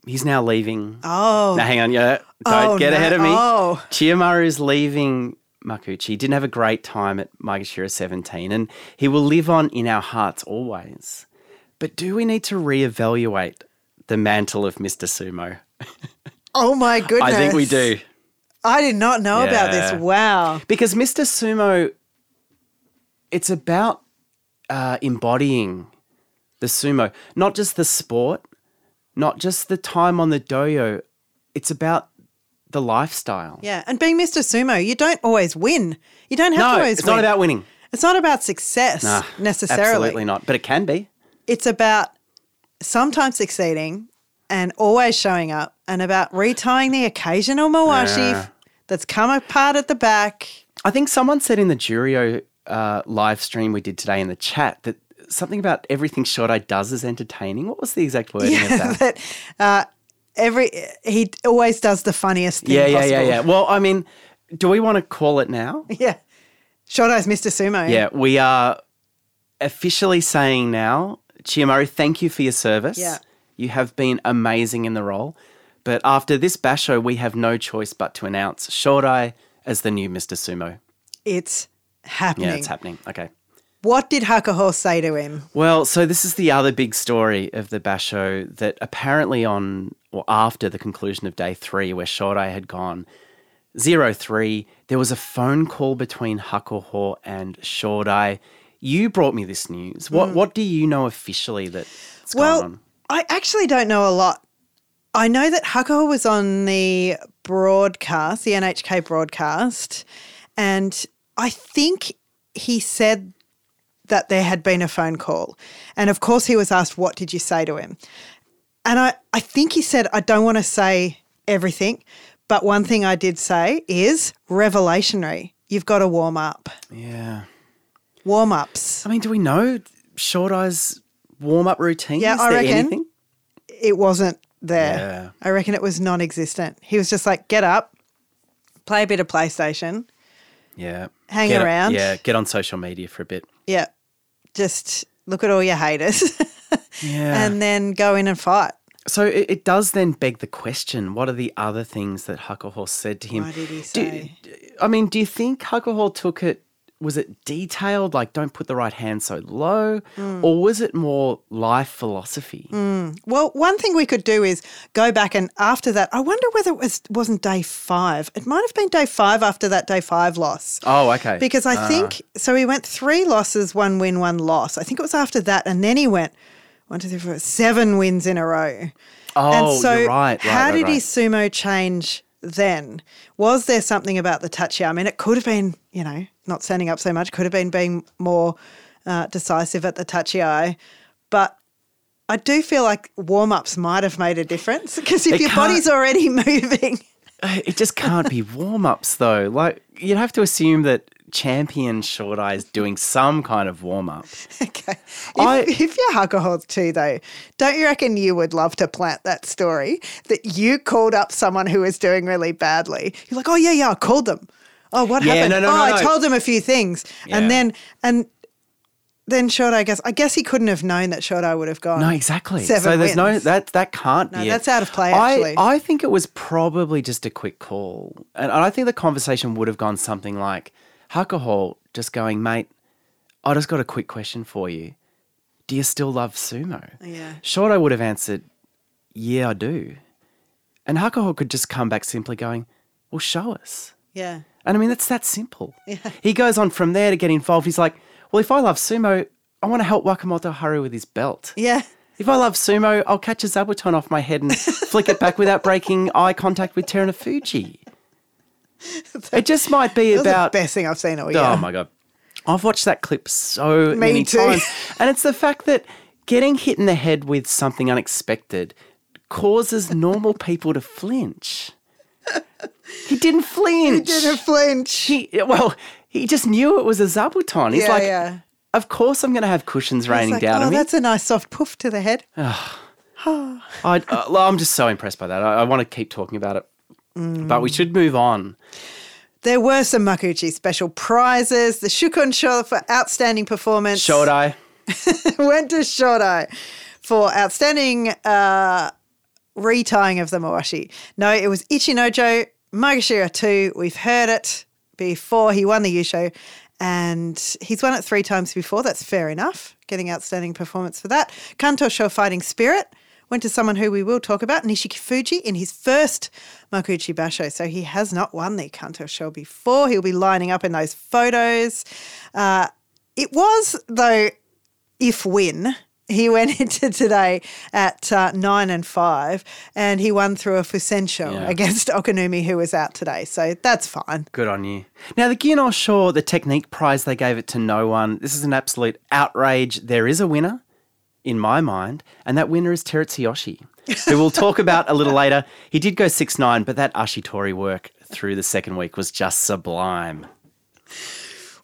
he's now leaving. Oh, Now, hang on, yeah, don't Oh, get no. ahead of me. Oh. Chiyomaru's leaving Makuuchi. He didn't have a great time at Maegashira 17, and he will live on in our hearts always. But do we need to reevaluate the mantle of Mr. Sumo? [laughs] oh my goodness. I think we do. I did not know about this. Wow. Because Mr. Sumo, it's about uh, embodying the sumo, not just the sport, not just the time on the dohyo. It's about the lifestyle. Yeah, and being Mr. Sumo, you don't always win. You don't have to No, always it's win. not about winning. It's not about success Nah, necessarily. Absolutely not. But it can be. It's about sometimes succeeding and always showing up and about retying the occasional mawashi Yeah. that's come apart at the back. I think someone said in the Juryo uh, live stream we did today in the chat that something about everything Eye does is entertaining. What was the exact wording of that? [laughs] that uh, every he always does the funniest thing yeah, yeah, possible. yeah, yeah. Well, I mean, do we want to call it now? [laughs] Yeah. Shodai's Mr. Sumo. Yeah, we are officially saying now, Chiyomaru, thank you for your service. Yeah. You have been amazing in the role. But after this basho, we have no choice but to announce Shodai as the new Mr. Sumo. It's happening. Yeah, it's happening. Okay. What did Hakuho say to him? Well, so this is the other big story of the basho that apparently on or after the conclusion of day three, where Shodai had gone zero three, there was a phone call between Hakuho and Shodai. You brought me this news. What hmm. what do you know officially that's well, going on? I actually don't know a lot. I know that Hakuho was on the broadcast, the NHK broadcast, and I think he said that there had been a phone call. And of course, he was asked, What did you say to him? And I, I think he said, I don't want to say everything, but one thing I did say is revelationary. You've got to warm up. Yeah. Warm ups. I mean, do we know Shodai's warm up routine? Yeah, Is I reckon. anything? It wasn't there. Yeah. I reckon it was non existent. He was just like, get up, play a bit of PlayStation. Yeah. Hang Get- around. Yeah, get on social media for a bit. Yeah. Just look at all your haters [laughs] Yeah. and then go in and fight. So it, it does then beg the question: What are the other things that Hakuho said to him? What did he Do- say? I mean, do you think Hakuho took it? Was it detailed, like don't put the right hand so low, Hmm. or was it more life philosophy? Well, one thing we could do is go back and after that, I wonder whether it was wasn't day five. It might have been day five after that day five loss. Oh, okay. Because I think so. He went three losses, one win, one loss. I think it was after that, and then he went one, two, three, four, seven wins in a row. oh, and so, you're right. right how right, did right. his sumo change then? Was there something about the tachiai? I mean, it could have been, you know, not standing up so much. Could have been being more uh, decisive at the tachiai, but. I do feel like warm ups might have made a difference because if It your body's already [laughs] moving, It just can't be warm ups though. Like you'd have to assume that champion Shodai is doing some kind of warm up. Okay. If, I- if you're Huckleholz too, though, don't you reckon you would love to plant that story that you called up someone who was doing really badly? You're like, oh yeah, yeah, I called them. Oh, what Yeah, happened? no, no, oh, no, I told him a few things, Yeah. and then and then Short, I guess, I guess he couldn't have known that Short, I would have gone. No, exactly. So there's no that that can't No, be. it. that's out of play, I- actually. I, think it was probably just a quick call, and I think the conversation would have gone something like, "Hakuho just going, mate. I just got a quick question for you. Do you still love sumo?" Yeah. Shodai would have answered, "Yeah, I do," and Hakuho could just come back simply going, "Well, show us." Yeah. And I mean, it's that simple. He goes on from there to get involved. He's like, well, if I love sumo, I want to help Wakamotoharu with his belt. Yeah. If I love sumo, I'll catch a zabuton off my head and [laughs] flick it back without breaking eye contact with Terunofuji. [laughs] It just might be about. the best thing I've seen all oh year. Oh my god, I've watched that clip so Me many too. times, and it's the fact that getting hit in the head with something unexpected causes normal people to flinch. [laughs] He didn't flinch. He didn't flinch. He well, he just knew it was a zabuton. He's Yeah, like, yeah. of course I'm going to have cushions raining like, down oh, on me. that's a nice soft poof to the head. [sighs] I, [sighs] uh, I'm just so impressed by that. I, I want to keep talking about it, but we should move on. There were some Makuuchi special prizes. The Shukunsho for outstanding performance. Shodai. [laughs] went to Shodai for outstanding uh, retying of the Mawashi. No, it was Ichinojo Maegashira 2. We've heard it before. He won the Yusho and he's won it three times before. That's fair enough. Getting outstanding performance for that. Kantosho Fighting Spirit went to someone who we will talk about, Nishikifuji, in his first Makuuchi Basho. So he has not won the Kantosho before. He'll be lining up in those photos. Uh, it was, though, if win, he went [laughs] into today at uh, nine and five, and he won through a Fusensho Yeah. against [laughs] Okinoumi, who was out today. So that's fine. Good on you. Now, the North Shore, the technique prize, they gave it to no one. This is an absolute outrage. There is a winner, in my mind, and that winner is Terutsuyoshi, who we'll talk about a little later. He did go 6 9, but that Ashitori work through the second week was just sublime.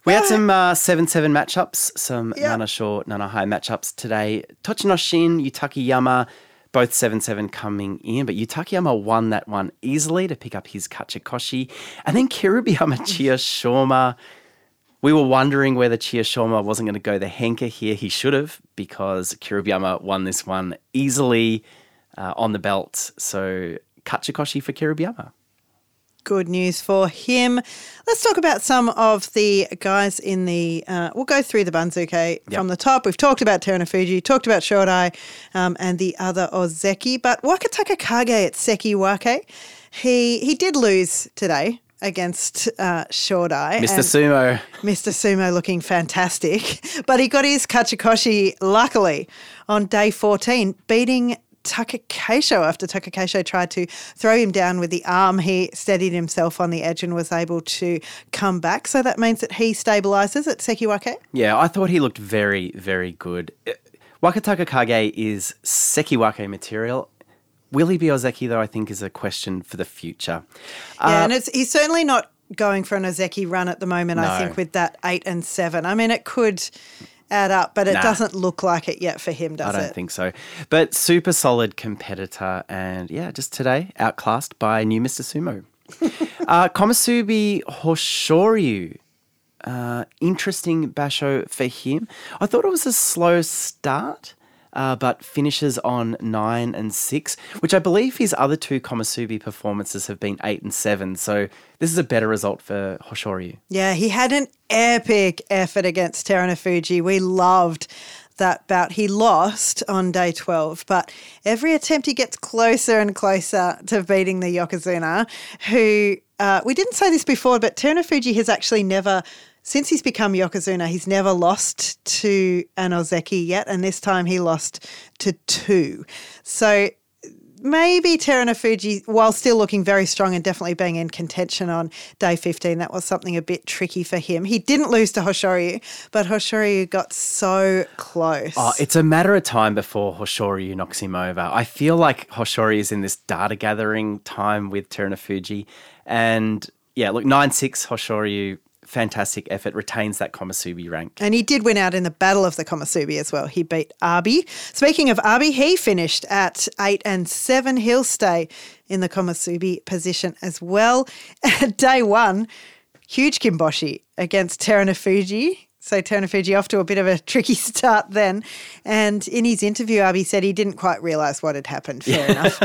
We had some 7 7 matchups, some Yeah. Nanasho, Nana High matchups today. Tochinoshin, Yutakayama, both 7 7 coming in, but Yutakayama won that one easily to pick up his Kachikoshi. And then Kiribayama [laughs] Chiyoshoma. We were wondering whether Chia Chiyoshoma wasn't going to go the henka here. He should have because Kiribayama won this one easily uh, on the belt. So Kachikoshi for Kiribayama. Good news for him. Let's talk about some of the guys in the. Uh, we'll go through the Banzuke from the top. We've talked about Terunofuji, talked about Shodai, um, and the other Ozeki. But Wakatakakage at Sekiwake, he he did lose today against uh, Shodai. Mr. Sumo. Mr. Sumo looking fantastic, [laughs] but he got his Kachikoshi luckily on day 14, beating Takakeisho after Takakeisho tried to throw him down with the arm. He steadied himself on the edge and was able to come back. So that means that he stabilizes at Sekiwake. Yeah, I thought he looked very, very good. Uh, Wakatakakage is Sekiwake material. Will he be Ozeki, though, I think is a question for the future. Yeah, and it's, he's certainly not going for an Ozeki run at the moment, I think, with that eight and seven. I mean, it could add up, but it Nah. doesn't look like it yet for him, does it? I don't it? think so. But super solid competitor. And yeah, just today, outclassed by new Mr. Sumo. [laughs] uh, Komusubi Hoshoryu. Uh, interesting basho for him. I thought it was a slow start, uh, but finishes on nine and six, which I believe his other two Komusubi performances have been eight and seven. So this is a better result for Hoshoryu. Yeah, he had an epic effort against Terunofuji. We loved that bout. He lost on day 12, but every attempt he gets closer and closer to beating the Yokozuna, who uh, we didn't say this before, but Terunofuji has actually never. Since he's become Yokozuna, he's never lost to an Ozeki yet, and this time he lost to two. So maybe Terunofuji, while still looking very strong and definitely being in contention on day 15, that was something a bit tricky for him. He didn't lose to Hoshoryu, but Hoshoryu got so close. Oh, it's a matter of time before Hoshoryu knocks him over. I feel like Hoshoryu is in this data gathering time with Terunofuji. And yeah, look, 9 6 Hoshoryu, fantastic effort, retains that Komusubi rank. and he did win out in the Battle of the Komusubi as well. He beat Abi. Speaking of Abi, he finished at eight and seven. He'll stay in the Komusubi position as well. [laughs] Day one, huge Kimboshi against Terunofuji. So Terunofuji off to a bit of a tricky [laughs] start then. And in his interview, Abi said he didn't quite realise what had happened. Fair [laughs] enough.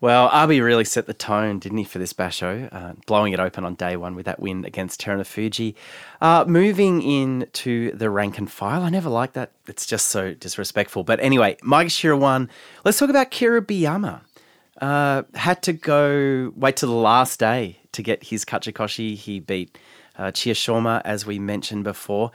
Well, Abi really set the tone, didn't he, for this basho, uh, blowing it open on day one with that win against Terunofuji. Uh, moving into the rank and file, I never liked that. It's just so disrespectful. But anyway, Maegashira won. Let's talk about Kiribayama. Uh, had to go wait till the last day to get his Kachikoshi. He beat uh, as we mentioned before.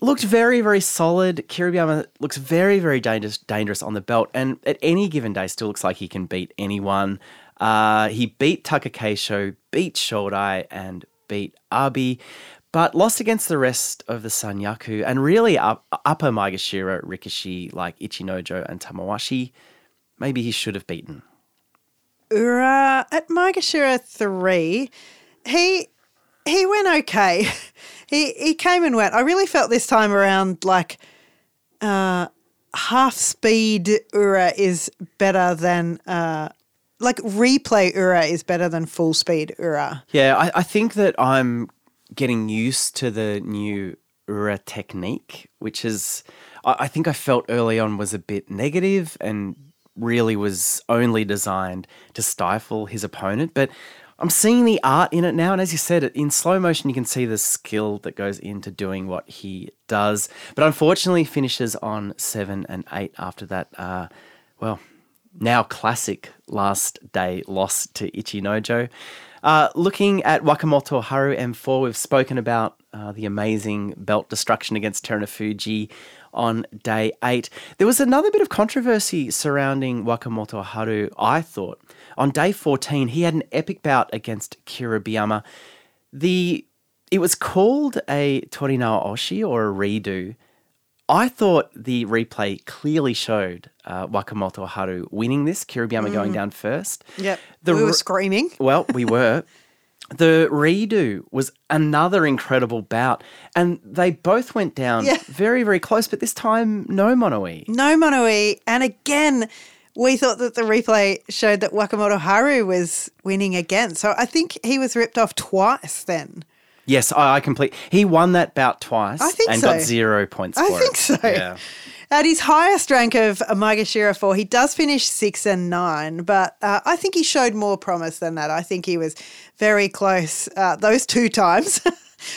Looked very, very solid. Kiribayama looks very, very dangerous, dangerous on the belt, and at any given day, still looks like he can beat anyone. Uh, he beat Takakeisho, beat Shodai, and beat Abi, but lost against the rest of the Sanyaku and really up, upper Maegashira, Rikishi, like Ichinojo and Tamawashi. Maybe he should have beaten. Ura at Maegashira three, he he went okay. [laughs] He he came and went. I really felt this time around like uh, half speed Ura is better than uh, like replay Ura is better than full speed Ura. Yeah, I, I think that I'm getting used to the new Ura technique, which is, I, I think I felt early on was a bit negative and really was only designed to stifle his opponent. But I'm seeing the art in it now. And as you said, in slow motion, you can see the skill that goes into doing what he does. But unfortunately, finishes on seven and eight after that. Uh, well, now classic last day loss to Ichinojo. Uh, looking at Wakamotoharu M4, we've spoken about uh, the amazing belt destruction against Terunofuji on day eight. There was another bit of controversy surrounding Wakamotoharu, I thought. On day 14, he had an epic bout against Kiribayama. The it was called a Torinaoshi or a redo. I thought the replay clearly showed uh, Wakamotoharu winning this, Kiribayama going down first. Yep. The we were re- screaming. [laughs] Well, we were. the redo was another incredible bout, and they both went down Yeah. very, very close, but this time no mono-ii. No Mono-ii. And again, we thought that the replay showed that Wakamotoharu was winning again. So I think he was ripped off twice then. Yes, I, I complete. He won that bout twice I think and so. got zero points I think it. so. Yeah. At his highest rank of Maegashira 4, he does finish 6 and 9, but uh, I think he showed more promise than that. I think he was very close uh, those two times. [laughs]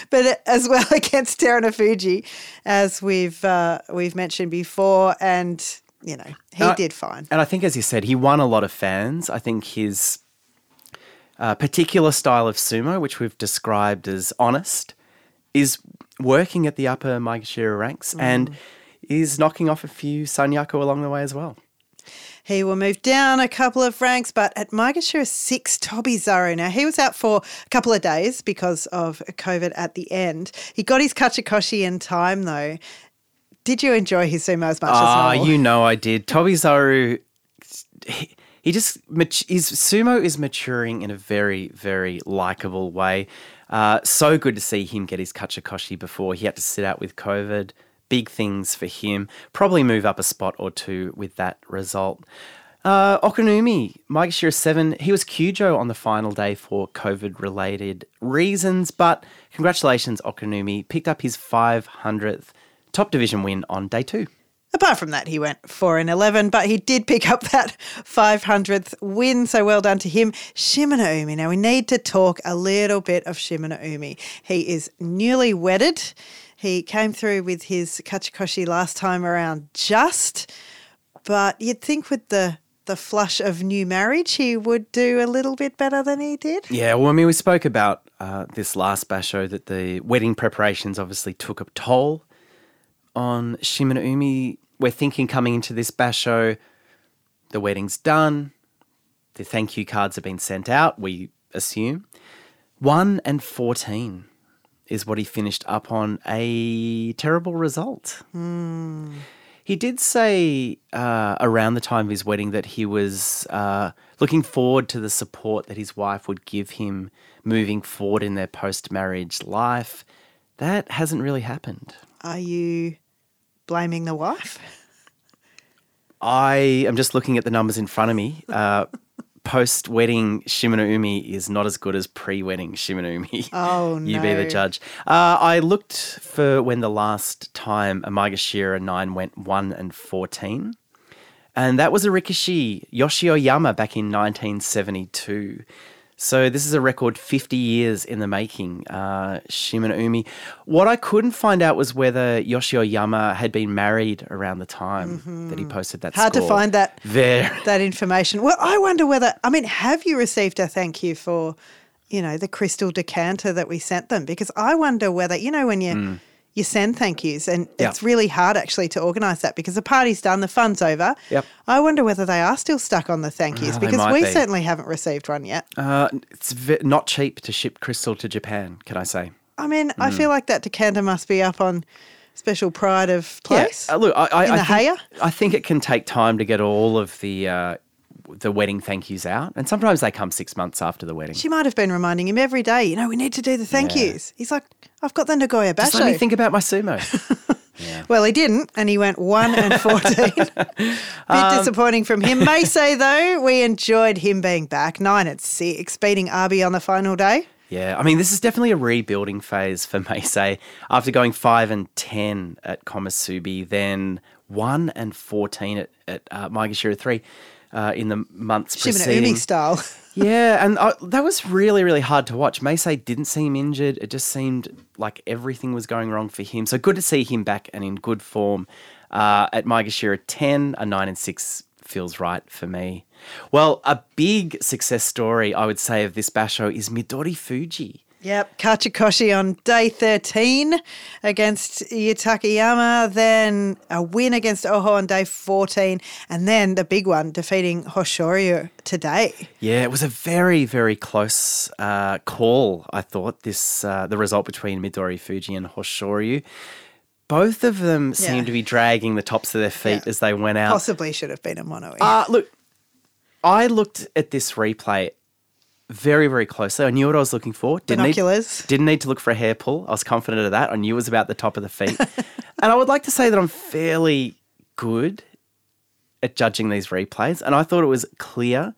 But as well [laughs] against Terunofuji, as we've uh, we've mentioned before, and you know he did fine. And I think, as you said, he won a lot of fans. I think his uh, particular style of sumo, which we've described as honest, is working at the upper Maegashira ranks Mm. and is knocking off a few Sanyaku along the way as well. He will move down a couple of ranks, but at Maegashira 6, Tobizaru. Now, he was out for a couple of days because of COVID at the end. He got his Kachikoshi in time, though. Did you enjoy his sumo as much Ah, as normal? you know I did. Tobizaru, he, he just his sumo is maturing in a very very likable way. Uh, so good to see him get his kachikoshi before he had to sit out with COVID. Big things for him. Probably move up a spot or two with that result. Uh, Okinoumi, Maegashira 7, he was Kyujo on the final day for COVID related reasons, but congratulations, Okinoumi. Picked up his 500th top division win on day two. Apart from that, he went 4 and 11, but he did pick up that 500th win. So well done to him. Shimanoumi. Now, we need to talk a little bit of Shimanoumi. He is newly wedded. He came through with his Kachikoshi last time around just, but you'd think with the the flush of new marriage, he would do a little bit better than he did. Yeah, well, I mean, we spoke about uh, this last basho that the wedding preparations obviously took a toll on Shimanoumi. We're thinking coming into this basho, the wedding's done, the thank you cards have been sent out, we assume. 1 and 14 is what he finished up on. A terrible result. He did say uh, around the time of his wedding that he was uh, looking forward to the support that his wife would give him moving forward in their post marriage life. That hasn't really happened. Are you blaming the wife? I am just looking at the numbers in front of me. [laughs] Uh, Post wedding Shimanoumi is not as good as pre wedding Shimanoumi. [laughs] Oh, no. [laughs] You be the judge. Uh, I looked for when the last time a Maegashira 9 went 1 and 14. And that was a Rikishi Yoshio Yama back in 1972. So this is a record 50 years in the making, uh, Shimanoumi. What I couldn't find out was whether Yoshio Yama had been married around the time that he posted that Mm-hmm. Hard to find that Very. [laughs] that information. Well, I wonder whether I mean, have you received a thank you for, you know, the crystal decanter that we sent them? Because I wonder whether you know when you you send thank yous, and. Yeah. it's really hard actually to organise that because the party's done, the fun's over. Yep. I wonder whether they are still stuck on the thank yous Ah, they because we be. certainly haven't received one yet. Uh, it's not cheap to ship crystal to Japan, can I say? I mean, Hmm. I feel like that decanter must be up on special pride of place. Yeah, uh, look, I, I, In I the think, I think it can take time to get all of the uh, the wedding thank yous out, and sometimes they come six months after the wedding. She might have been reminding him every day, you know, we need to do the thank Yeah. yous. He's like, I've got the Nagoya Basho. Just let me think about my sumo. [laughs] Well, he didn't, and he went 1 and 14. [laughs] Bit Um, disappointing from him. May say, though, we enjoyed him being back. 9 and 6, beating Arby on the final day. yeah, I mean, this is definitely a rebuilding phase for Meisei. After going five and ten at Komusubi, then one and fourteen at at uh, Maegashira three uh, in the months Shimano preceding. Umi style. [laughs] Yeah, and uh, that was really, really hard to watch. Meisei didn't seem injured. It just seemed like everything was going wrong for him. So good to see him back and in good form uh, at Maegashira 10, a 9 and 6 feels right for me. Well, a big success story, I would say, of this basho is Midorifuji. Yep, Kachikoshi on day 13 against Yutakayama, then a win against Oho on day 14, and then the big one, defeating Hoshoryu today. Yeah, it was a very, very close uh, call, I thought, this uh, the result between Midorifuji and Hoshoryu. Both of them seemed to be dragging the tops of their feet Yeah. as they went out. Possibly should have been a mono. Uh, look, I looked at this replay very, very closely. I knew what I was looking for. Didn't Binoculars. Need, didn't need to look for a hair pull. I was confident of that. I knew it was about the top of the feet. [laughs] and I would like to say that I'm fairly good at judging these replays. And I thought it was clear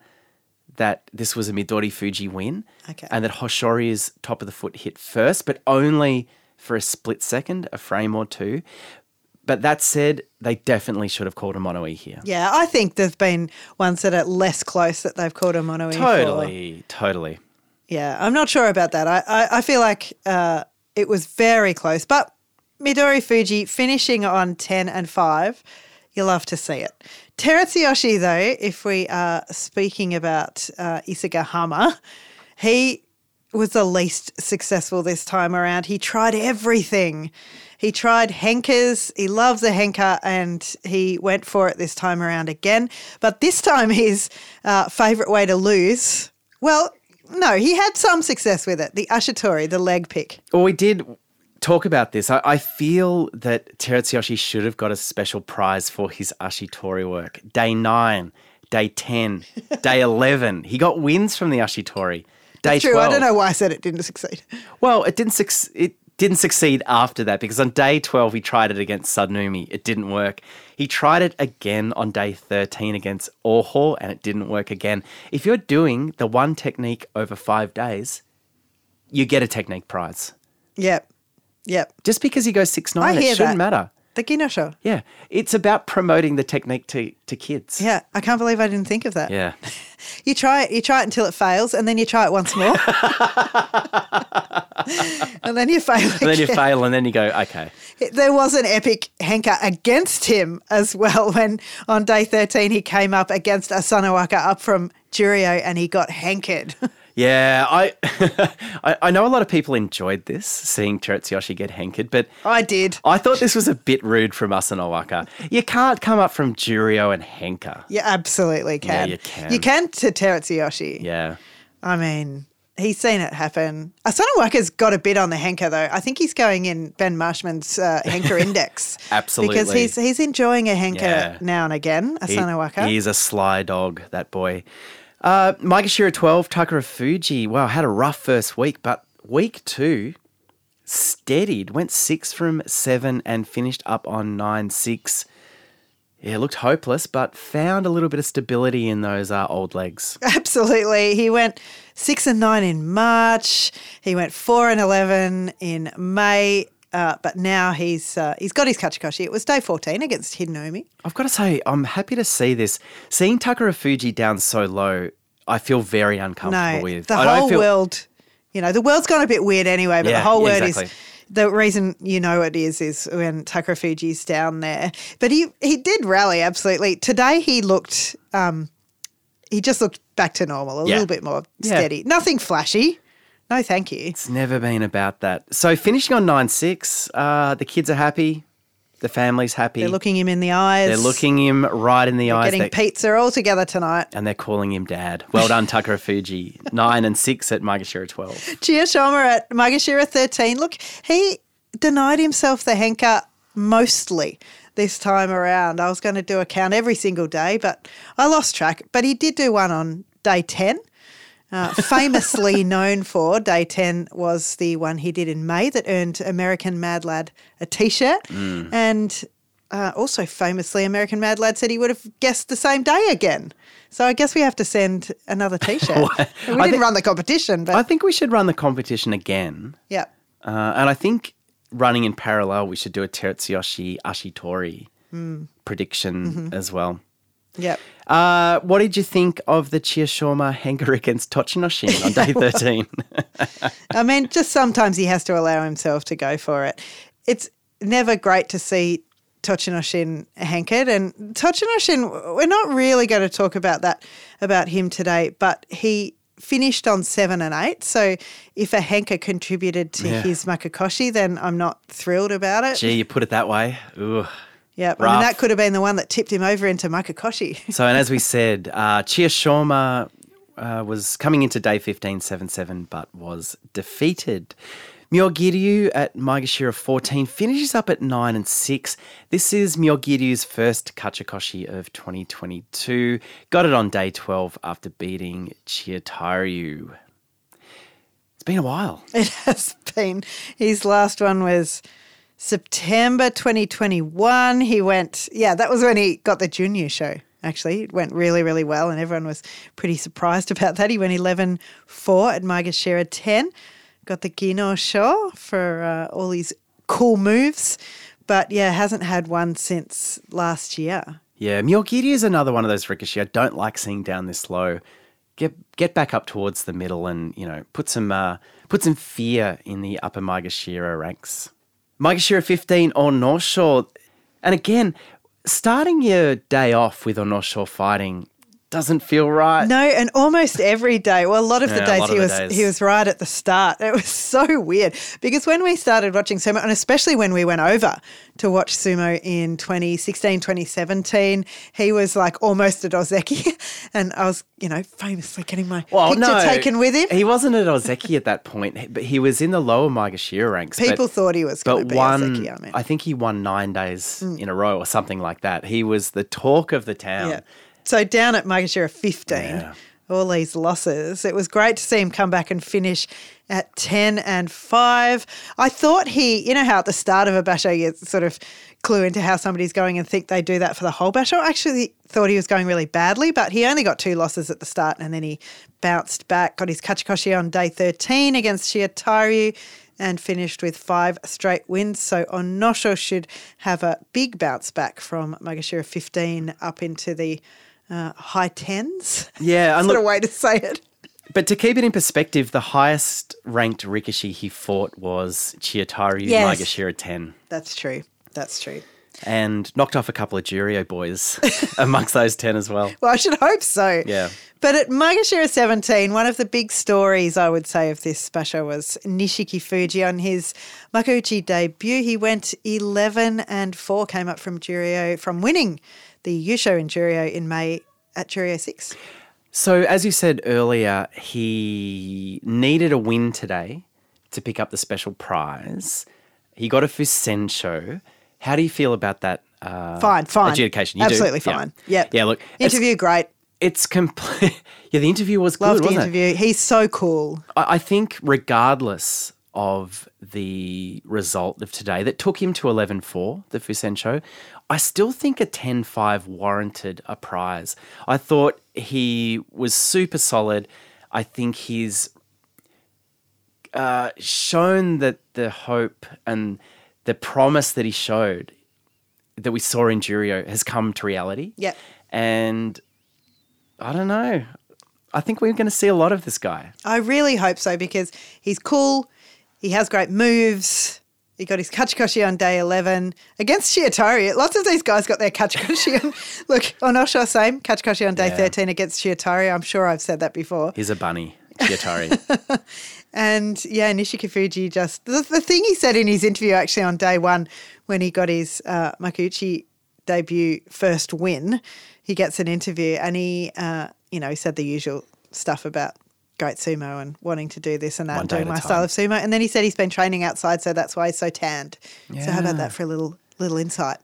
that this was a Midorifuji win. Okay. And that Hoshoryu's top of the foot hit first, but only for a split second, a frame or two. But that said, they definitely should have called a mono E here. yeah, I think there's been ones that are less close that they've called a mono E for. Totally, totally. Yeah, I'm not sure about that. I, I, I feel like uh, it was very close. But Midorifuji finishing on 10 and 5, you'll love to see it. Terutsuyoshi, though, if we are speaking about uh, Isegahama, he was the least successful this time around. He tried everything. He tried Henkas. He loves a Henka and he went for it this time around again. But this time, [laughs] his uh, favourite way to lose, well, no, he had some success with it. The Ashitori, the leg pick. Well, we did talk about this. I, I feel that Terutsuyoshi should have got a special prize for his Ashitori work. Day nine, day 10, [laughs] day 11. He got wins from the Ashitori. Day True, 12. I don't know why I said it didn't succeed. Well, it didn't succeed. it didn't succeed after that because on day 12 he tried it against Sadanoumi. It didn't work. He tried it again on day 13 against Oho and it didn't work again. If you're doing the one technique over 5 days, you get a technique prize. Yep, yep. Just because you go 6-9 it shouldn't that. matter. The Guinness Ginosho. Yeah, it's about promoting the technique to, to kids. Yeah, I can't believe I didn't think of that. Yeah. [laughs] You try it, you try it until it fails, and then you try it once more. and then you fail again. And then you fail and then you go, okay. There was an epic henka against him as well [laughs] when on day 13 he came up against Asanowaka up from Juryo and he got Henkered. [laughs] Yeah, I, [laughs] I I know a lot of people enjoyed this, seeing Terutsuyoshi get hankered, but I did. I thought this was a bit rude from Asanowaka. You can't come up from Juryo and henka. You absolutely can. Yeah, you can. You can to Terutsuyoshi. Yeah. I mean, he's seen it happen. Asanowaka's got a bit on the henka though. I think he's going in Ben Marshman's uh, Henka [laughs] index. Absolutely. Because he's he's enjoying a henka Yeah. now and again, He- Asanawaka. He's a sly dog, that boy. Uh, Maegashira 12, Takarafuji. Wow, had a rough first week, but week two, steadied. Went six from seven and finished up on nine six. Yeah, looked hopeless, but found a little bit of stability in those uh, old legs. [laughs] Absolutely. He went six and nine in March. He went four and eleven in May. Uh, but now he's uh, he's got his Kachikoshi. It was day fourteen against Hidenoumi. I've got to say, I'm happy to see this. Seeing Takarafuji down so low, I feel very uncomfortable No, with. the I don't whole feel- world, you know, the world's gone a bit weird anyway. But Yeah, the whole yeah, word exactly. is the reason you know it is is when Takarafuji's down there. But he he did rally absolutely today. He looked um, he just looked back to normal, a Yeah. little bit more steady. Nothing flashy. No, thank you. It's never been about that. So finishing on 9 6, uh, the kids are happy, the family's happy. They're looking him in the eyes. They're looking him right in the eyes. getting They- pizza all together tonight. and they're calling him dad. Well done, Takarafuji. [laughs] 9 and 6 at Maegashira 12. Chiyoshoma at Maegashira 13. Look, he denied himself the Henka mostly this time around. I was going to do a count every single day, but I lost track. But he did do one on day 10. Uh, famously known for day 10 was the one he did in May that earned American Mad Lad a t shirt. And uh, also famously, American Mad Lad said he would have guessed the same day again. So I guess we have to send another t shirt. [laughs] we I didn't think- run the competition, but I think we should run the competition again. yeah. Uh, and I think running in parallel, we should do a Terutsuyoshi Ashitori Hmm. prediction Mm-hmm. as well. Yep. Uh, what did you think of the Chiyoshoma Hanger against Tochinoshin on day [laughs] 13? I mean, just sometimes he has to allow himself to go for it. It's never great to see Tochinoshin Henked. And Tochinoshin, we're not really going to talk about that about him today, but he finished on seven and eight. So if a henka contributed to Yeah. his Makekoshi, then I'm not thrilled about it. Gee, you put it that way. Ooh. Yeah, I mean, that could have been the one that tipped him over into Makekoshi. [laughs] So, and as we said, uh, Chiyoshoma uh, was coming into day 15 7 7, but was defeated. Myogiryu at Maegashira 14 finishes up at 9 and 6. This is Myogiryu's first Kachikoshi of 2022. Got it on day 12 after beating Chiyotairyu. It's been a while. It has been. His last one was September 2021. He went, yeah, that was when he got the Jun Yusho. Actually, it went really, really well, and everyone was pretty surprised about that. He went 11 4 at Maegashira 10. Got the Ginosho for uh, all his cool moves, but yeah, hasn't had one since last year. Yeah, Myogiri is another one of those Rikishi I don't like seeing down this low. Get get back up towards the middle and you know put some uh, put some fear in the upper Maegashira ranks. Maegashira fifteen Onosho, and again, starting your day off with Onosho fighting doesn't feel right. No, and almost every day. Well, a lot of the Yeah, a days lot he the was days. he was right at the start. It was [laughs] so weird because when we started watching sumo, and especially when we went over to watch sumo in 2016, 2017, he was like almost at Ozeki, [laughs] and I was, you know, famously getting my picture taken with him. He wasn't at Ozeki at that point, but he was in the lower Maegashira ranks. but- People thought he was going but to be one, Ozeki. I mean, Mm. think he won nine days in a row or something like that. He was the talk of the town. Yeah. So down at Maegashira 15, Yeah. all these losses. It was great to see him come back and finish at 10 and 5. I thought he, you know how at the start of a basho you sort of clue into how somebody's going and think they do that for the whole basho. I actually thought he was going really badly, but he only got two losses at the start and then he bounced back, got his kachikoshi on day 13 against Shiataru and finished with five straight wins. So Onosho should have a big bounce back from Maegashira 15 up into the uh, high tens. Yeah, [laughs] and sort look, of way to say it. But to keep it in perspective, the highest ranked Rikishi he fought was Chiyotairyu Yes. Maegashira 10 That's true. That's true. and knocked off a couple of Juryo boys [laughs] amongst those 10 as well. Well, I should hope so. Yeah. But at Maegashira 17, one of the big stories I would say of this special was Nishikifuji on his Makuuchi debut. He went 11 and 4, came up from Juryo, from winning the Yusho in Juryo in May at Juryo 6. So, as you said earlier, he needed a win today to pick up the special prize. He got a Fusensho. How do you feel about that? Uh, Fine, fine. Adjudication. You do? Absolutely Yeah. fine. Yep. Yeah, look. Interview, great. It's complete. [laughs] Yeah, the interview was good, Loved the wasn't it? interview. He's so cool. I I think, regardless of the result of today that took him to 11 4, the Fusensho, I still think a 10 5 warranted a prize. I thought he was super solid. I think he's uh, shown that the hope and the promise that he showed that we saw in Juryo has come to reality. Yep. And I don't know. I think we're going to see a lot of this guy. I really hope so because he's cool. He has great moves. He got his kachikoshi on day 11 against Shiatari. Lots of these guys got their kachikoshi on. [laughs] Look, Onosho, same. Kachikoshi on day Yeah. 13 against Shiatari. I'm sure I've said that before. He's a bunny, [laughs] Chiatari. And yeah, Nishikifuji just, the, the thing he said in his interview actually on day one when he got his uh, Makuuchi debut first win, he gets an interview and he, uh, you know, he said the usual stuff about great sumo and wanting to do this and that, One and doing my style of sumo. And then he said he's been training outside, so that's why he's so tanned. So how about that for a little little insight?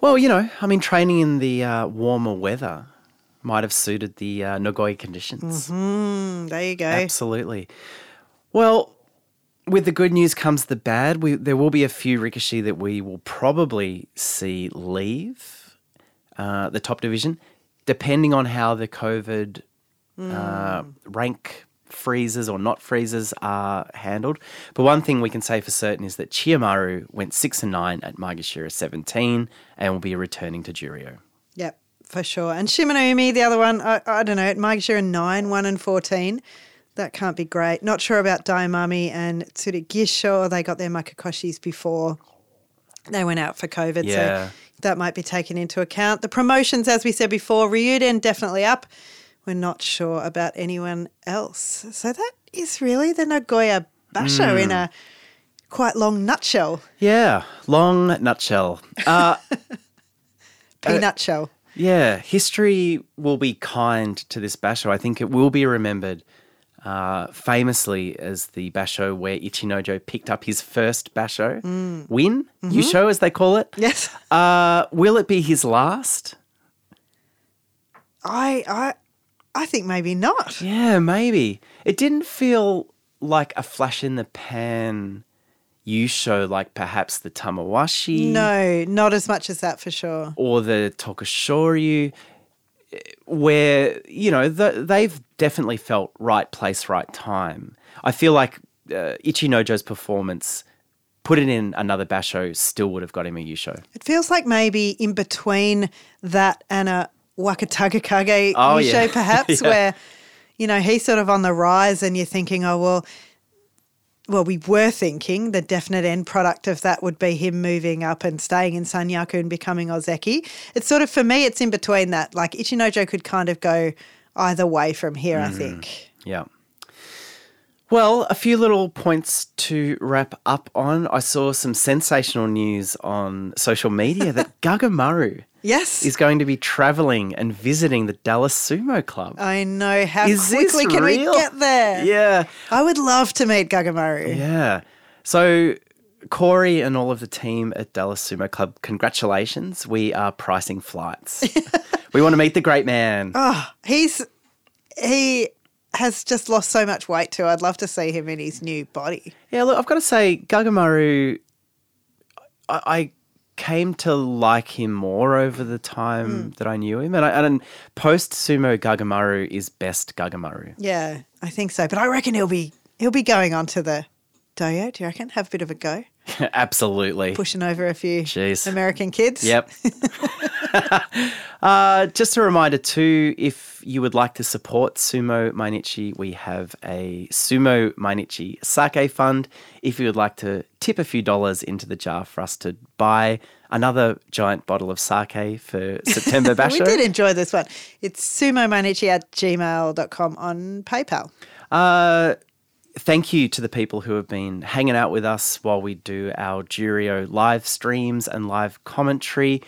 well, you know, I mean, training in the uh, warmer weather might have suited the uh, Nagoya conditions. Mm, there you go. Absolutely. Well, with the good news comes the bad. We, there will be a few Rikishi that we will probably see leave uh, the top division, depending on how the COVID uh, rank freezes or not freezes are handled. But one thing we can say for certain is that Chiyomaru went 6 and 9 at Maegashira 17 and will be returning to Juryo. Yep, for sure. And Shimanoumi, the other one, I, I don't know, Maegashira 9, 1 and 14. That can't be great. Not sure about Daiamami and Tsurugisho. They got their Makekoshis before they went out for COVID. Yeah. So that might be taken into account. The promotions, as we said before, Ryuden definitely up. We're not sure about anyone else. So that is really the Nagoya Basho in a quite long nutshell. Yeah, long nutshell. Uh, [laughs] Peanut shell. yeah, history will be kind to this basho. I think it will be remembered uh, famously as the basho where Ichinojo picked up his first basho win, Yusho as they call it. Yes. Uh, will it be his last? I I I think maybe not. Yeah, maybe. It didn't feel like a flash in the pan Yusho like perhaps the Tamawashi. No, not as much as that for sure. or the Tokushoryu, where you know the, they've definitely felt right place, right time. I feel like uh, Ichinojo's performance, put it in another basho, still would have got him a Yusho. It feels like maybe in between that and a Wakatakakage Oh, Yusho, yeah. [laughs] perhaps, Yeah. where, you know, he's sort of on the rise and you're thinking, oh, well, well, we were thinking the definite end product of that would be him moving up and staying in Sanyaku and becoming Ozeki. It's sort of, for me, it's in between that. Like Ichinojo could kind of go either way from here, Mm-hmm. I think. Yeah. Well, a few little points to wrap up on. I saw some sensational news on social media that [laughs] Gagamaru Yes. is going to be traveling and visiting the Dallas Sumo Club. I know. How Is quickly can real? we get there? Yeah. I would love to meet Gagamaru. Yeah. So, Corey and all of the team at Dallas Sumo Club, congratulations. We are pricing flights. [laughs] we want to meet the great man. Oh, he's he has just lost so much weight too. I'd love to see him in his new body. Yeah, look, I've got to say, Gagamaru, I, I came to like him more over the time hmm. that I knew him. And, I, and post sumo Gagamaru is best Gagamaru. Yeah, I think so. But I reckon he'll be he'll be going on to the dohyo. Do you reckon? Have a bit of a go, [laughs] Absolutely. pushing over a few Jeez. American kids. Yep. [laughs] [laughs] uh, just a reminder too, if you would like to support Sumo Mainichi, we have a Sumo Mainichi sake fund. If you would like to tip a few dollars into the jar for us to buy another giant bottle of sake for [laughs] September bash. We did enjoy this one. It's sumomainichi at gmail.com on PayPal. Uh, thank you to the people who have been hanging out with us while we do our Juryo live streams and live commentary.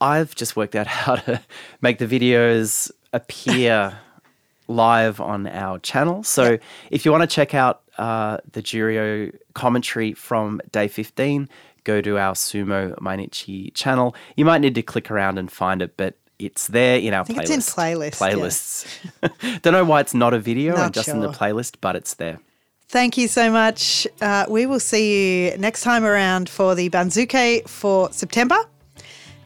I've just worked out [laughs] how to make the videos appear [laughs] live on our channel. So if you want to check out uh, the Juryo commentary from day 15, go to our Sumo Mainichi channel. You might need to click around and find it, but it's there in our think playlist. it's in playlist, yeah. Playlists. [laughs] Don't know why it's not a video Not and just in the playlist, but it's there. Thank you so much. Uh, we will see you next time around for the Banzuke for September.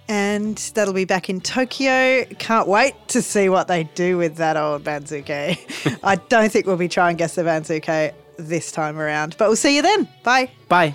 And that'll be back in Tokyo. Can't wait to see what they do with that old Banzuke. [laughs] I don't think we'll be trying guess the Banzuke this time around, but we'll see you then. Bye. Bye.